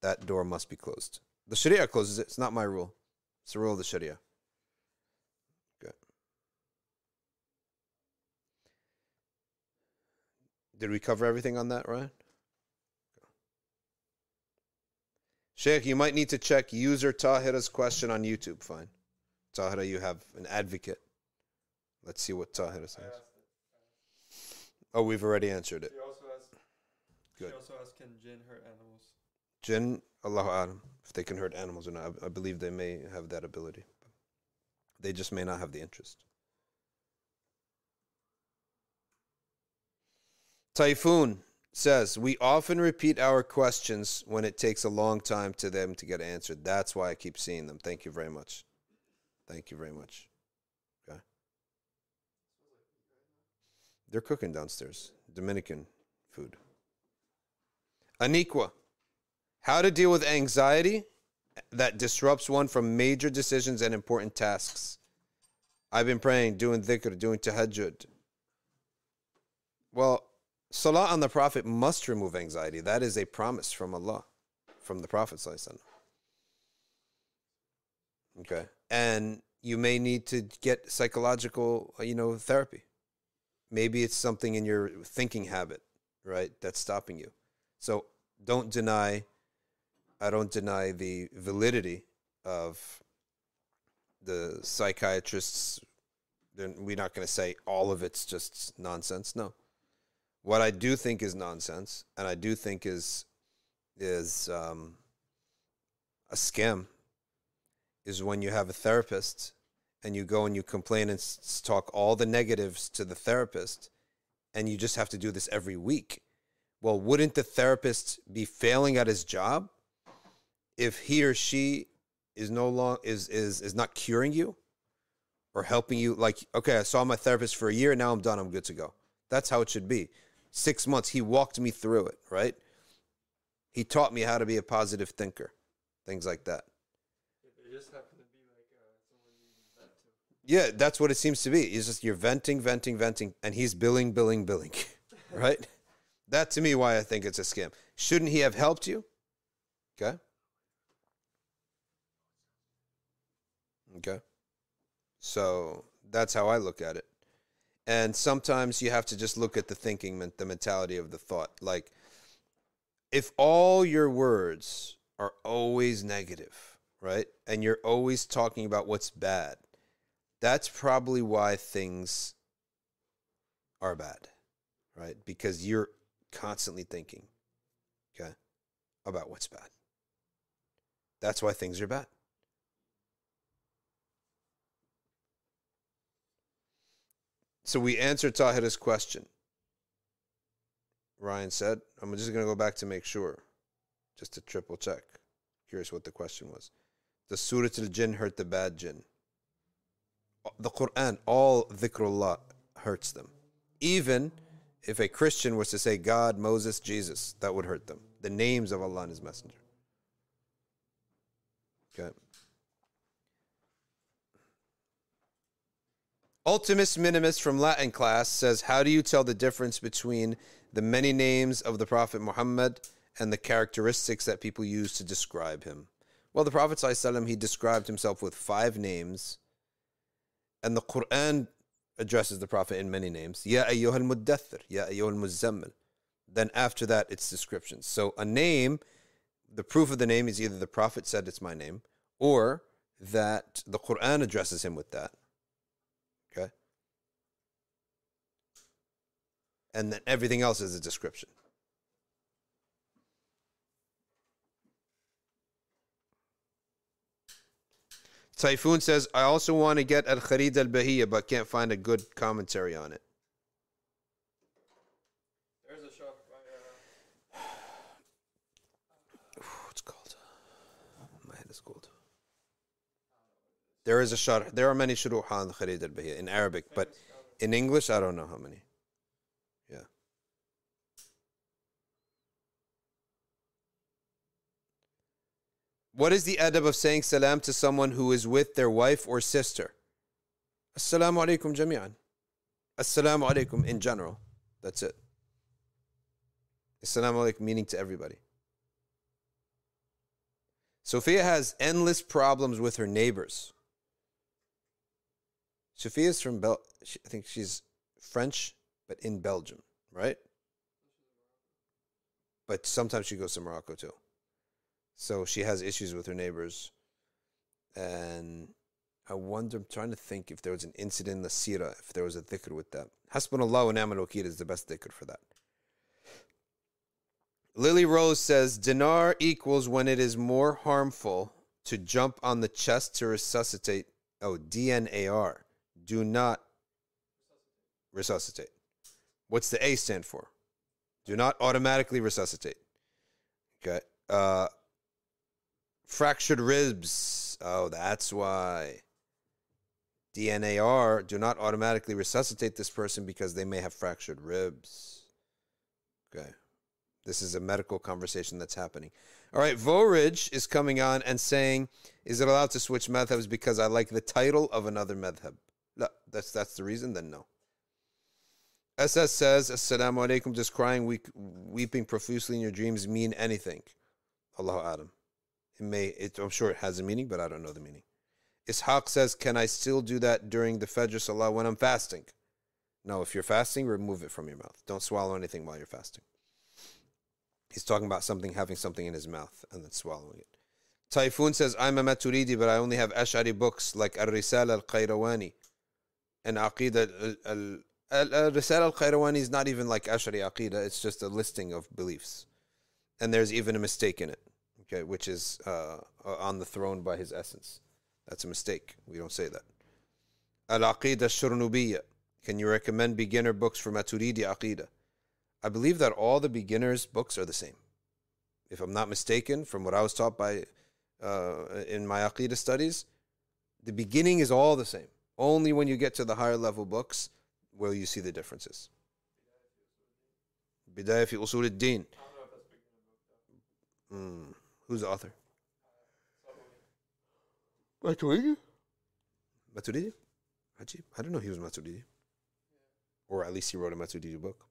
that door must be closed. The Sharia closes it. It's not my rule. It's the rule of the Sharia. Good. Did we cover everything on that, Ryan? Sheikh, you might need to check user Tahira's question on YouTube. Fine. Tahira, you have an advocate. Let's see what Tahira says. Oh, we've already answered it. She also asked. Good. She also asked, "Can jinn hurt animals?" Jinn, Allahu Alam, if they can hurt animals or not. I, I believe they may have that ability. They just may not have the interest. Typhoon says, We often repeat our questions when it takes a long time to them to get answered. That's why I keep seeing them. Thank you very much. Thank you very much. They're cooking downstairs. Dominican food. Aniqua. How to deal with anxiety that disrupts one from major decisions and important tasks. I've been praying, doing dhikr, doing tahajjud. Well, salah on the Prophet must remove anxiety. That is a promise from Allah, from the Prophet. Okay. And you may need to get psychological, you know, therapy. Maybe it's something in your thinking habit, right, that's stopping you. So don't deny I don't deny the validity of the psychiatrists. Then we're not going to say all of it's just nonsense. No, what I do think is nonsense, and I do think is is um, a scam, is when you have a therapist and you go and you complain and s- talk all the negatives to the therapist, and you just have to do this every week. Well, wouldn't the therapist be failing at his job? if he or she is no long is is is not curing you or helping you like okay i saw my therapist for a year now i'm done i'm good to go that's how it should be six months he walked me through it right he taught me how to be a positive thinker things like that It just happened to be like uh, someone you can vent to. Yeah that's what it seems to be it's just you're venting venting venting and he's billing billing billing right that to me why i think it's a scam shouldn't he have helped you okay Okay. So that's how I look at it. And sometimes you have to just look at the thinking, the mentality of the thought. Like, if all your words are always negative, right? And you're always talking about what's bad, that's probably why things are bad, right? Because you're constantly thinking, okay, about what's bad. That's why things are bad. So we answered Tahira's question. Ryan said, I'm just going to go back to make sure, just to triple check. Curious what the question was. Does Surah Al Jinn hurt the bad jinn? The Quran, all dhikrullah hurts them. Even if a Christian was to say God, Moses, Jesus, that would hurt them. The names of Allah and His Messenger. Okay. Ultimus Minimus from Latin class says, How do you tell the difference between the many names of the Prophet Muhammad and the characteristics that people use to describe him? Well, the Prophet he described himself with five names, and the Quran addresses the Prophet in many names. Ya ayyuhal muddathir, ya ayyuhal muzammil. Then after that, it's descriptions. So a name, the proof of the name is either the Prophet said it's my name, or that the Quran addresses him with that. Okay? And then everything else is a description. Typhoon says, I also want to get Al Kharid al Bahiyya, but can't find a good commentary on it. There's a shop by. Uh, What's it called? My head is cold. There is a sharh. There are many shuruh on Kharid al Bahiyya in Arabic, but in English, I don't know how many. Yeah. What is the adab of saying salam to someone who is with their wife or sister? Assalamu alaikum jami'an. Assalamu alaikum in general. That's it. Assalamu alaikum meaning to everybody. Sophia has endless problems with her neighbors. Sophia's from Bel. I think she's French, but in Belgium, right? But sometimes she goes to Morocco too. So she has issues with her neighbors, and I wonder. I'm trying to think if there was an incident in the Sira, if there was a dhikr with that. Hasbunallah wa ni'mal wakil is the best dhikr for that. Lily Rose says dinar equals when it is more harmful to jump on the chest to resuscitate. Oh, DNAR. Do not resuscitate. What's the A stand for? Do not automatically resuscitate. Okay. Uh, fractured ribs. Oh, that's why. DNAR. Do not automatically resuscitate this person because they may have fractured ribs. Okay. This is a medical conversation that's happening. All right, Voridge is coming on and saying, "Is it allowed to switch madhabs because I like the title of another madhab?" No, that's that's the reason. Then no. SS says, "Assalamu alaikum." Does crying, weep, weeping profusely in your dreams mean anything? Allahu Alam. It may. It, I'm sure it has a meaning, but I don't know the meaning. Ishaq says, "Can I still do that during the Fajr Salah when I'm fasting?" No, if you're fasting, remove it from your mouth. Don't swallow anything while you're fasting. He's talking about something having something in his mouth and then swallowing it. Typhoon says, I'm a Maturidi, but I only have Ash'ari books like uh, Al Risal al Qayrawani and Aqidah. Al Risal al Qayrawani is not even like Ash'ari Aqidah, it's just a listing of beliefs. And there's even a mistake in it, okay, which is uh, on the throne by his essence. That's a mistake. We don't say that. Al Aqidah Shurnubiyya. Can you recommend beginner books for Maturidi Aqidah? I believe that all the beginners' books are the same. If I'm not mistaken, from what I was taught by uh, in my Aqidah studies, the beginning is all the same. Only when you get to the higher level books will you see the differences. Bidayah fi Usul al-Din. Mm. Who's the author? Maturidi? Maturidi? Ajib. I don't know he was Maturidi. Or at least he wrote a Maturidi book.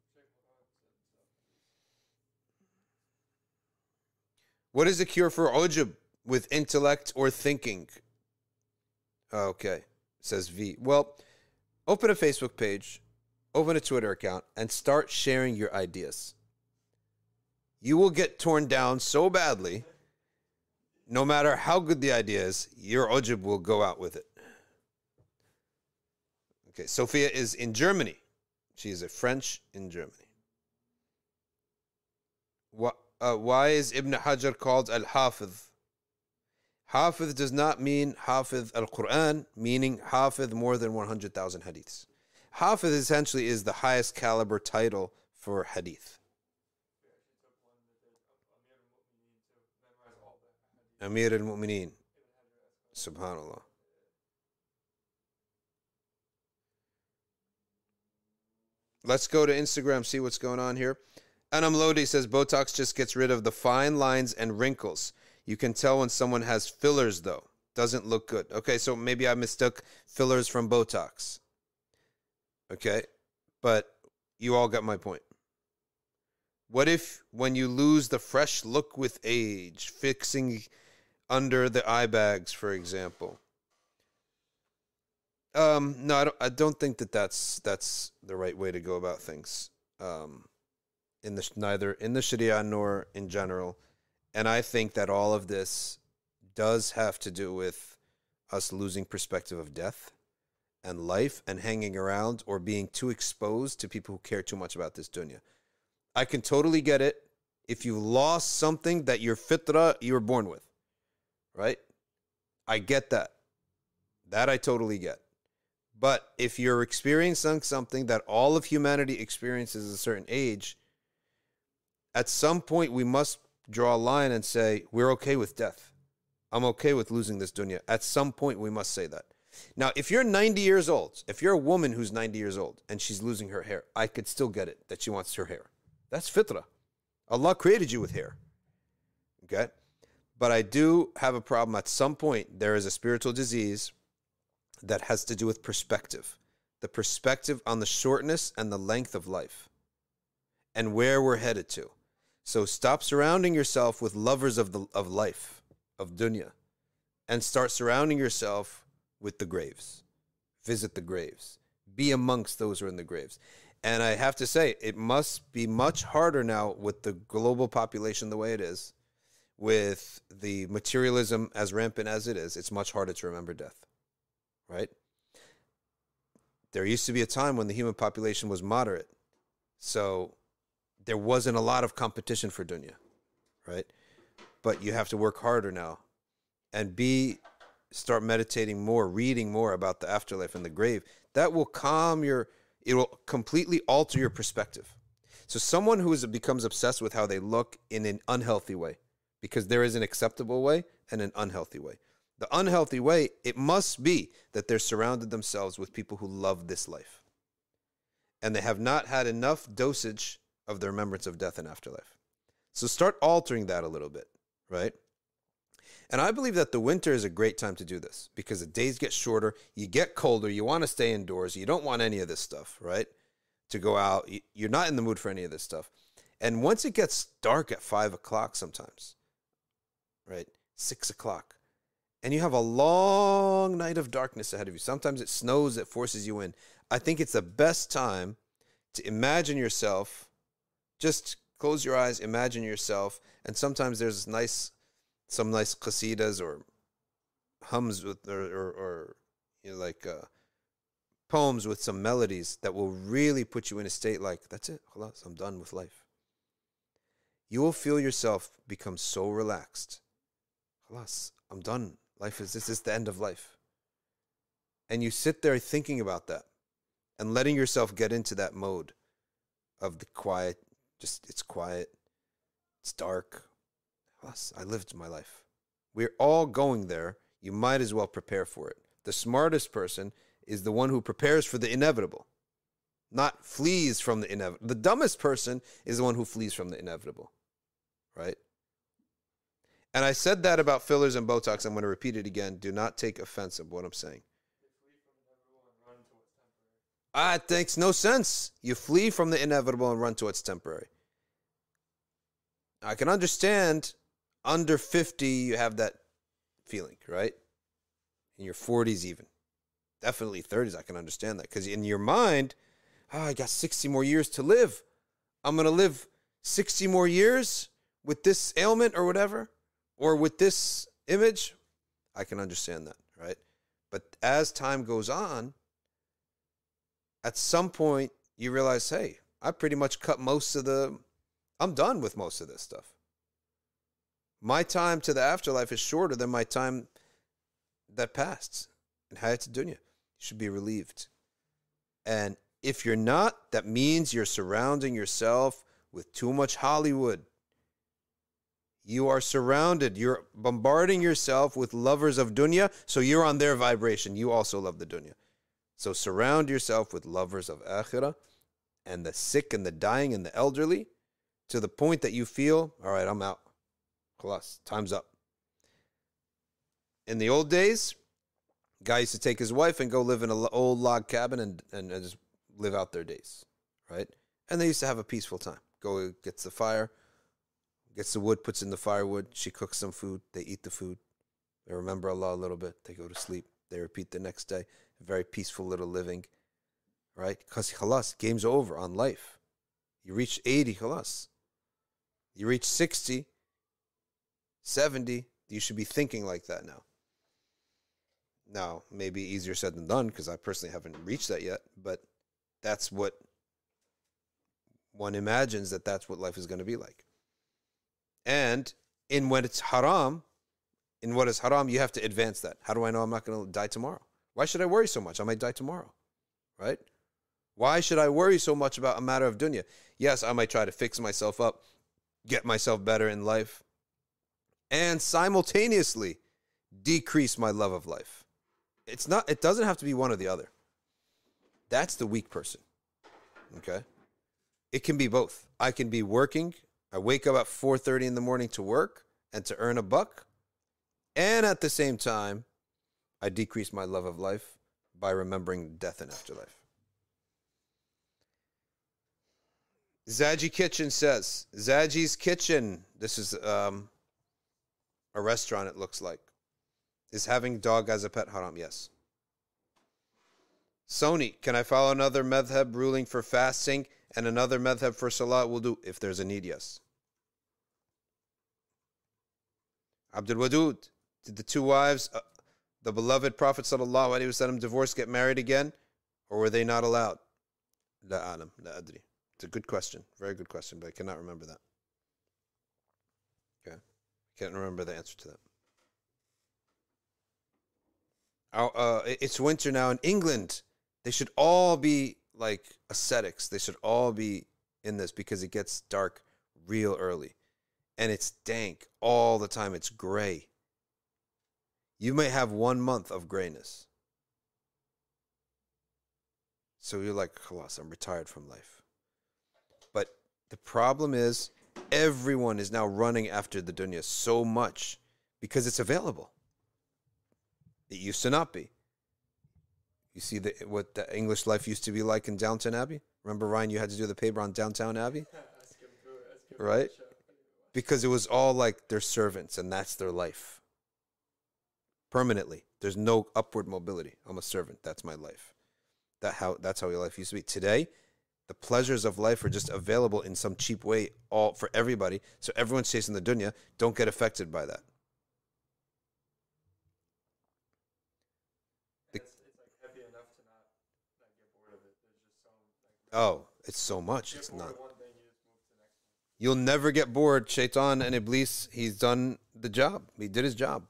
What is the cure for ujub with intellect or thinking? Okay, says V. Well, open a Facebook page, open a Twitter account, and start sharing your ideas. You will get torn down so badly, no matter how good the idea is, your ujub will go out with it. Okay, Sophia is in Germany. She is a French in Germany. Uh, why is Ibn Hajar called Al Hafiz? Hafiz does not mean Hafiz al Quran, meaning Hafiz more than 100,000 hadiths. Hafiz essentially is the highest caliber title for hadith. Amir al Mu'mineen. Subhanallah. Let's go to Instagram, see what's going on here. Anam Lodi says Botox just gets rid of the fine lines and wrinkles. You can tell when someone has fillers, though. Doesn't look good. Okay, so maybe I mistook fillers from Botox. Okay, but you all got my point. What if when you lose the fresh look with age, fixing under the eye bags, for example? Um, no, I don't. I don't think that that's that's the right way to go about things. Um, in the neither in the Sharia nor in general, and I think that all of this does have to do with us losing perspective of death and life and hanging around or being too exposed to people who care too much about this dunya. I can totally get it if you lost something that your fitra you were born with, right? I get that. That I totally get. But if you're experiencing something that all of humanity experiences at a certain age, at some point we must draw a line and say, we're okay with death. I'm okay with losing this dunya. At some point, we must say that. Now, if you're 90 years old, if you're a woman who's 90 years old and she's losing her hair, I could still get it that she wants her hair. That's fitra. Allah created you with hair. Okay? But I do have a problem. At some point, there is a spiritual disease that has to do with perspective the perspective on the shortness and the length of life and where we're headed to. So stop surrounding yourself with lovers of, the, of life, of dunya, and start surrounding yourself with the graves. Visit the graves. Be amongst those who are in the graves. And I have to say, it must be much harder now with the global population the way it is, with the materialism as rampant as it is. It's much harder to remember death, right? There used to be a time when the human population was moderate. So there wasn't a lot of competition for dunya, right? But you have to work harder now and B, start meditating more, reading more about the afterlife and the grave. That will calm your it will completely alter your perspective. So someone who is becomes obsessed with how they look in an unhealthy way because there is an acceptable way and an unhealthy way. The unhealthy way, it must be that they're surrounded themselves with people who love this life. And they have not had enough dosage of the remembrance of death and afterlife. So start altering that a little bit, right? And I believe that the winter is a great time to do this because the days get shorter, you get colder, you want to stay indoors, you don't want any of this stuff, right? To go out, you're not in the mood for any of this stuff. And once it gets dark at five o'clock, sometimes, right? Six o'clock, and you have a long night of darkness ahead of you. Sometimes it snows that forces you in. I think it's the best time to imagine yourself just close your eyes, imagine yourself, and sometimes there's nice, some nice qasidas or hums with or or, or you know, like uh, poems with some melodies that will really put you in a state like that's it, I'm done with life. You will feel yourself become so relaxed. I'm done. Life is this is the end of life. And you sit there thinking about that and letting yourself get into that mode of the quiet just it's quiet, it's dark. I lived my life. We're all going there. You might as well prepare for it. The smartest person is the one who prepares for the inevitable, not flees from the inevitable. The dumbest person is the one who flees from the inevitable, right? And I said that about fillers and Botox. I'm going to repeat it again. Do not take offense of what I'm saying. Ah, it makes no sense. You flee from the inevitable and run to what's temporary. I can understand under 50, you have that feeling, right? In your 40s, even. Definitely 30s, I can understand that. Because in your mind, oh, I got 60 more years to live. I'm going to live 60 more years with this ailment or whatever, or with this image. I can understand that, right? But as time goes on, at some point you realize, hey, I pretty much cut most of the, I'm done with most of this stuff. My time to the afterlife is shorter than my time that passed in Hayat Dunya. You should be relieved. And if you're not, that means you're surrounding yourself with too much Hollywood. You are surrounded. You're bombarding yourself with lovers of dunya, so you're on their vibration. You also love the dunya. So surround yourself with lovers of akhirah and the sick and the dying and the elderly to the point that you feel, all right, I'm out. Plus, time's up. In the old days, guy used to take his wife and go live in an old log cabin and, and just live out their days, right? And they used to have a peaceful time. Go gets the fire, gets the wood, puts in the firewood. She cooks some food. They eat the food. They remember Allah a little bit. They go to sleep. They repeat the next day. A Very peaceful little living, right? Because khalas, game's over on life. You reach 80, khalas. You reach 60, 70, you should be thinking like that now. Now, maybe easier said than done because I personally haven't reached that yet, but that's what one imagines that that's what life is going to be like. And in when it's haram, in what is haram, you have to advance that. How do I know I'm not going to die tomorrow? Why should I worry so much? I might die tomorrow, right? Why should I worry so much about a matter of dunya? Yes, I might try to fix myself up, get myself better in life, and simultaneously decrease my love of life. It's not it doesn't have to be one or the other. That's the weak person. Okay? It can be both. I can be working, I wake up at 4:30 in the morning to work and to earn a buck, and at the same time I decrease my love of life by remembering death and afterlife. Zaji Kitchen says, Zaji's Kitchen, this is um, a restaurant, it looks like. Is having dog as a pet haram? Yes. Sony, can I follow another madhab ruling for fasting and another madhab for salat do if there's a need? Yes. Abdul Wadud, did the two wives, uh, the beloved Prophet sallallahu alaihi wasallam, divorce get married again, or were they not allowed? La alam, la adri. It's a good question, very good question, but I cannot remember that. Okay, can't remember the answer to that. Uh, it's winter now in England. They should all be like ascetics. They should all be in this because it gets dark real early. And it's dank all the time. It's gray. You may have one month of grayness. So you're like, Khalas, I'm retired from life. But the problem is, everyone is now running after the dunya so much because it's available. It used to not be. You see the, what the English life used to be like in Downton Abbey? Remember, Ryan, you had to do the paper on Downton Abbey? right? Because it was all like their servants and that's their life. Permanently. There's no upward mobility. I'm a servant. That's my life. That how that's how your life used to be. Today, the pleasures of life are just available in some cheap way all for everybody. So everyone's chasing the dunya. Don't get affected by that. Oh, it's so much. It's not. You'll never get bored. Shaitan and Iblis, he's done the job. He did his job.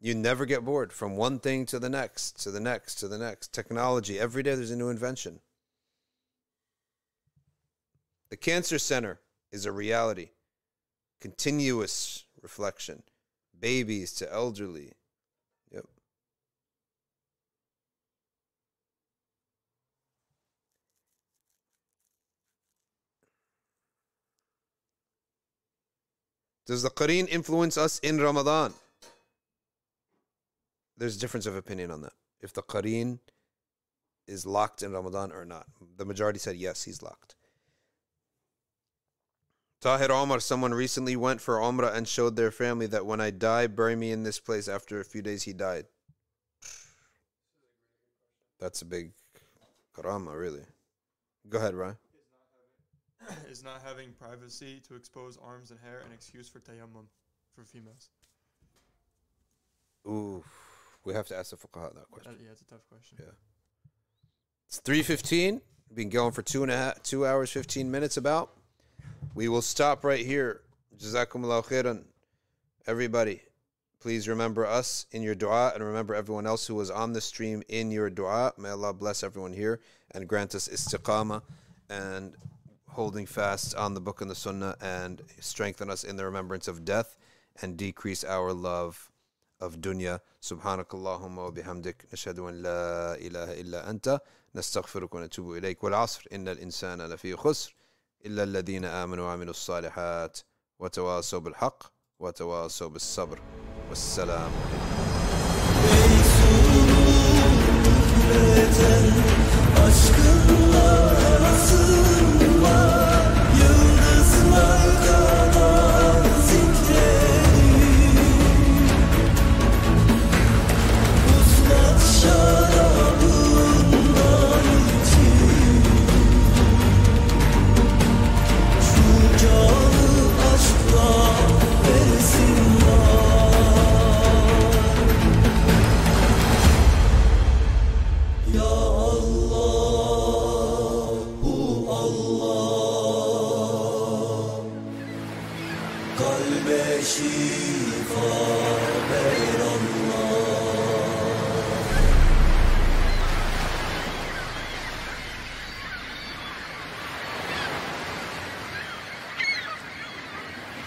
You never get bored from one thing to the next, to the next, to the next. Technology, every day there's a new invention. The Cancer Center is a reality, continuous reflection. Babies to elderly, Does the Qareen influence us in Ramadan? There's a difference of opinion on that. If the Qareen is locked in Ramadan or not. The majority said yes, he's locked. Tahir Omar, someone recently went for Umrah and showed their family that when I die, bury me in this place. After a few days, he died. That's a big karama, really. Go ahead, Ryan. is not having privacy to expose arms and hair an excuse for tayammum for females? Ooh, we have to ask the fuqaha that question. yeah, it's a tough question. Yeah. It's three fifteen. Been going for two and a half, two hours fifteen minutes. About. We will stop right here. Jazakumullah khairan. Everybody, please remember us in your dua and remember everyone else who was on the stream in your dua. May Allah bless everyone here and grant us istiqamah and holding fast on the book and the sunnah and strengthen us in the remembrance of death and decrease our love of dunya. Subhanakallahumma wa bihamdik. Nashhadu an la ilaha illa anta. نستغفرك ونتوب إليك والعصر إن الإنسان لفي خسر إلا الذين آمنوا وعملوا الصالحات وتواصوا بالحق وتواصوا بالصبر والسلام Oh.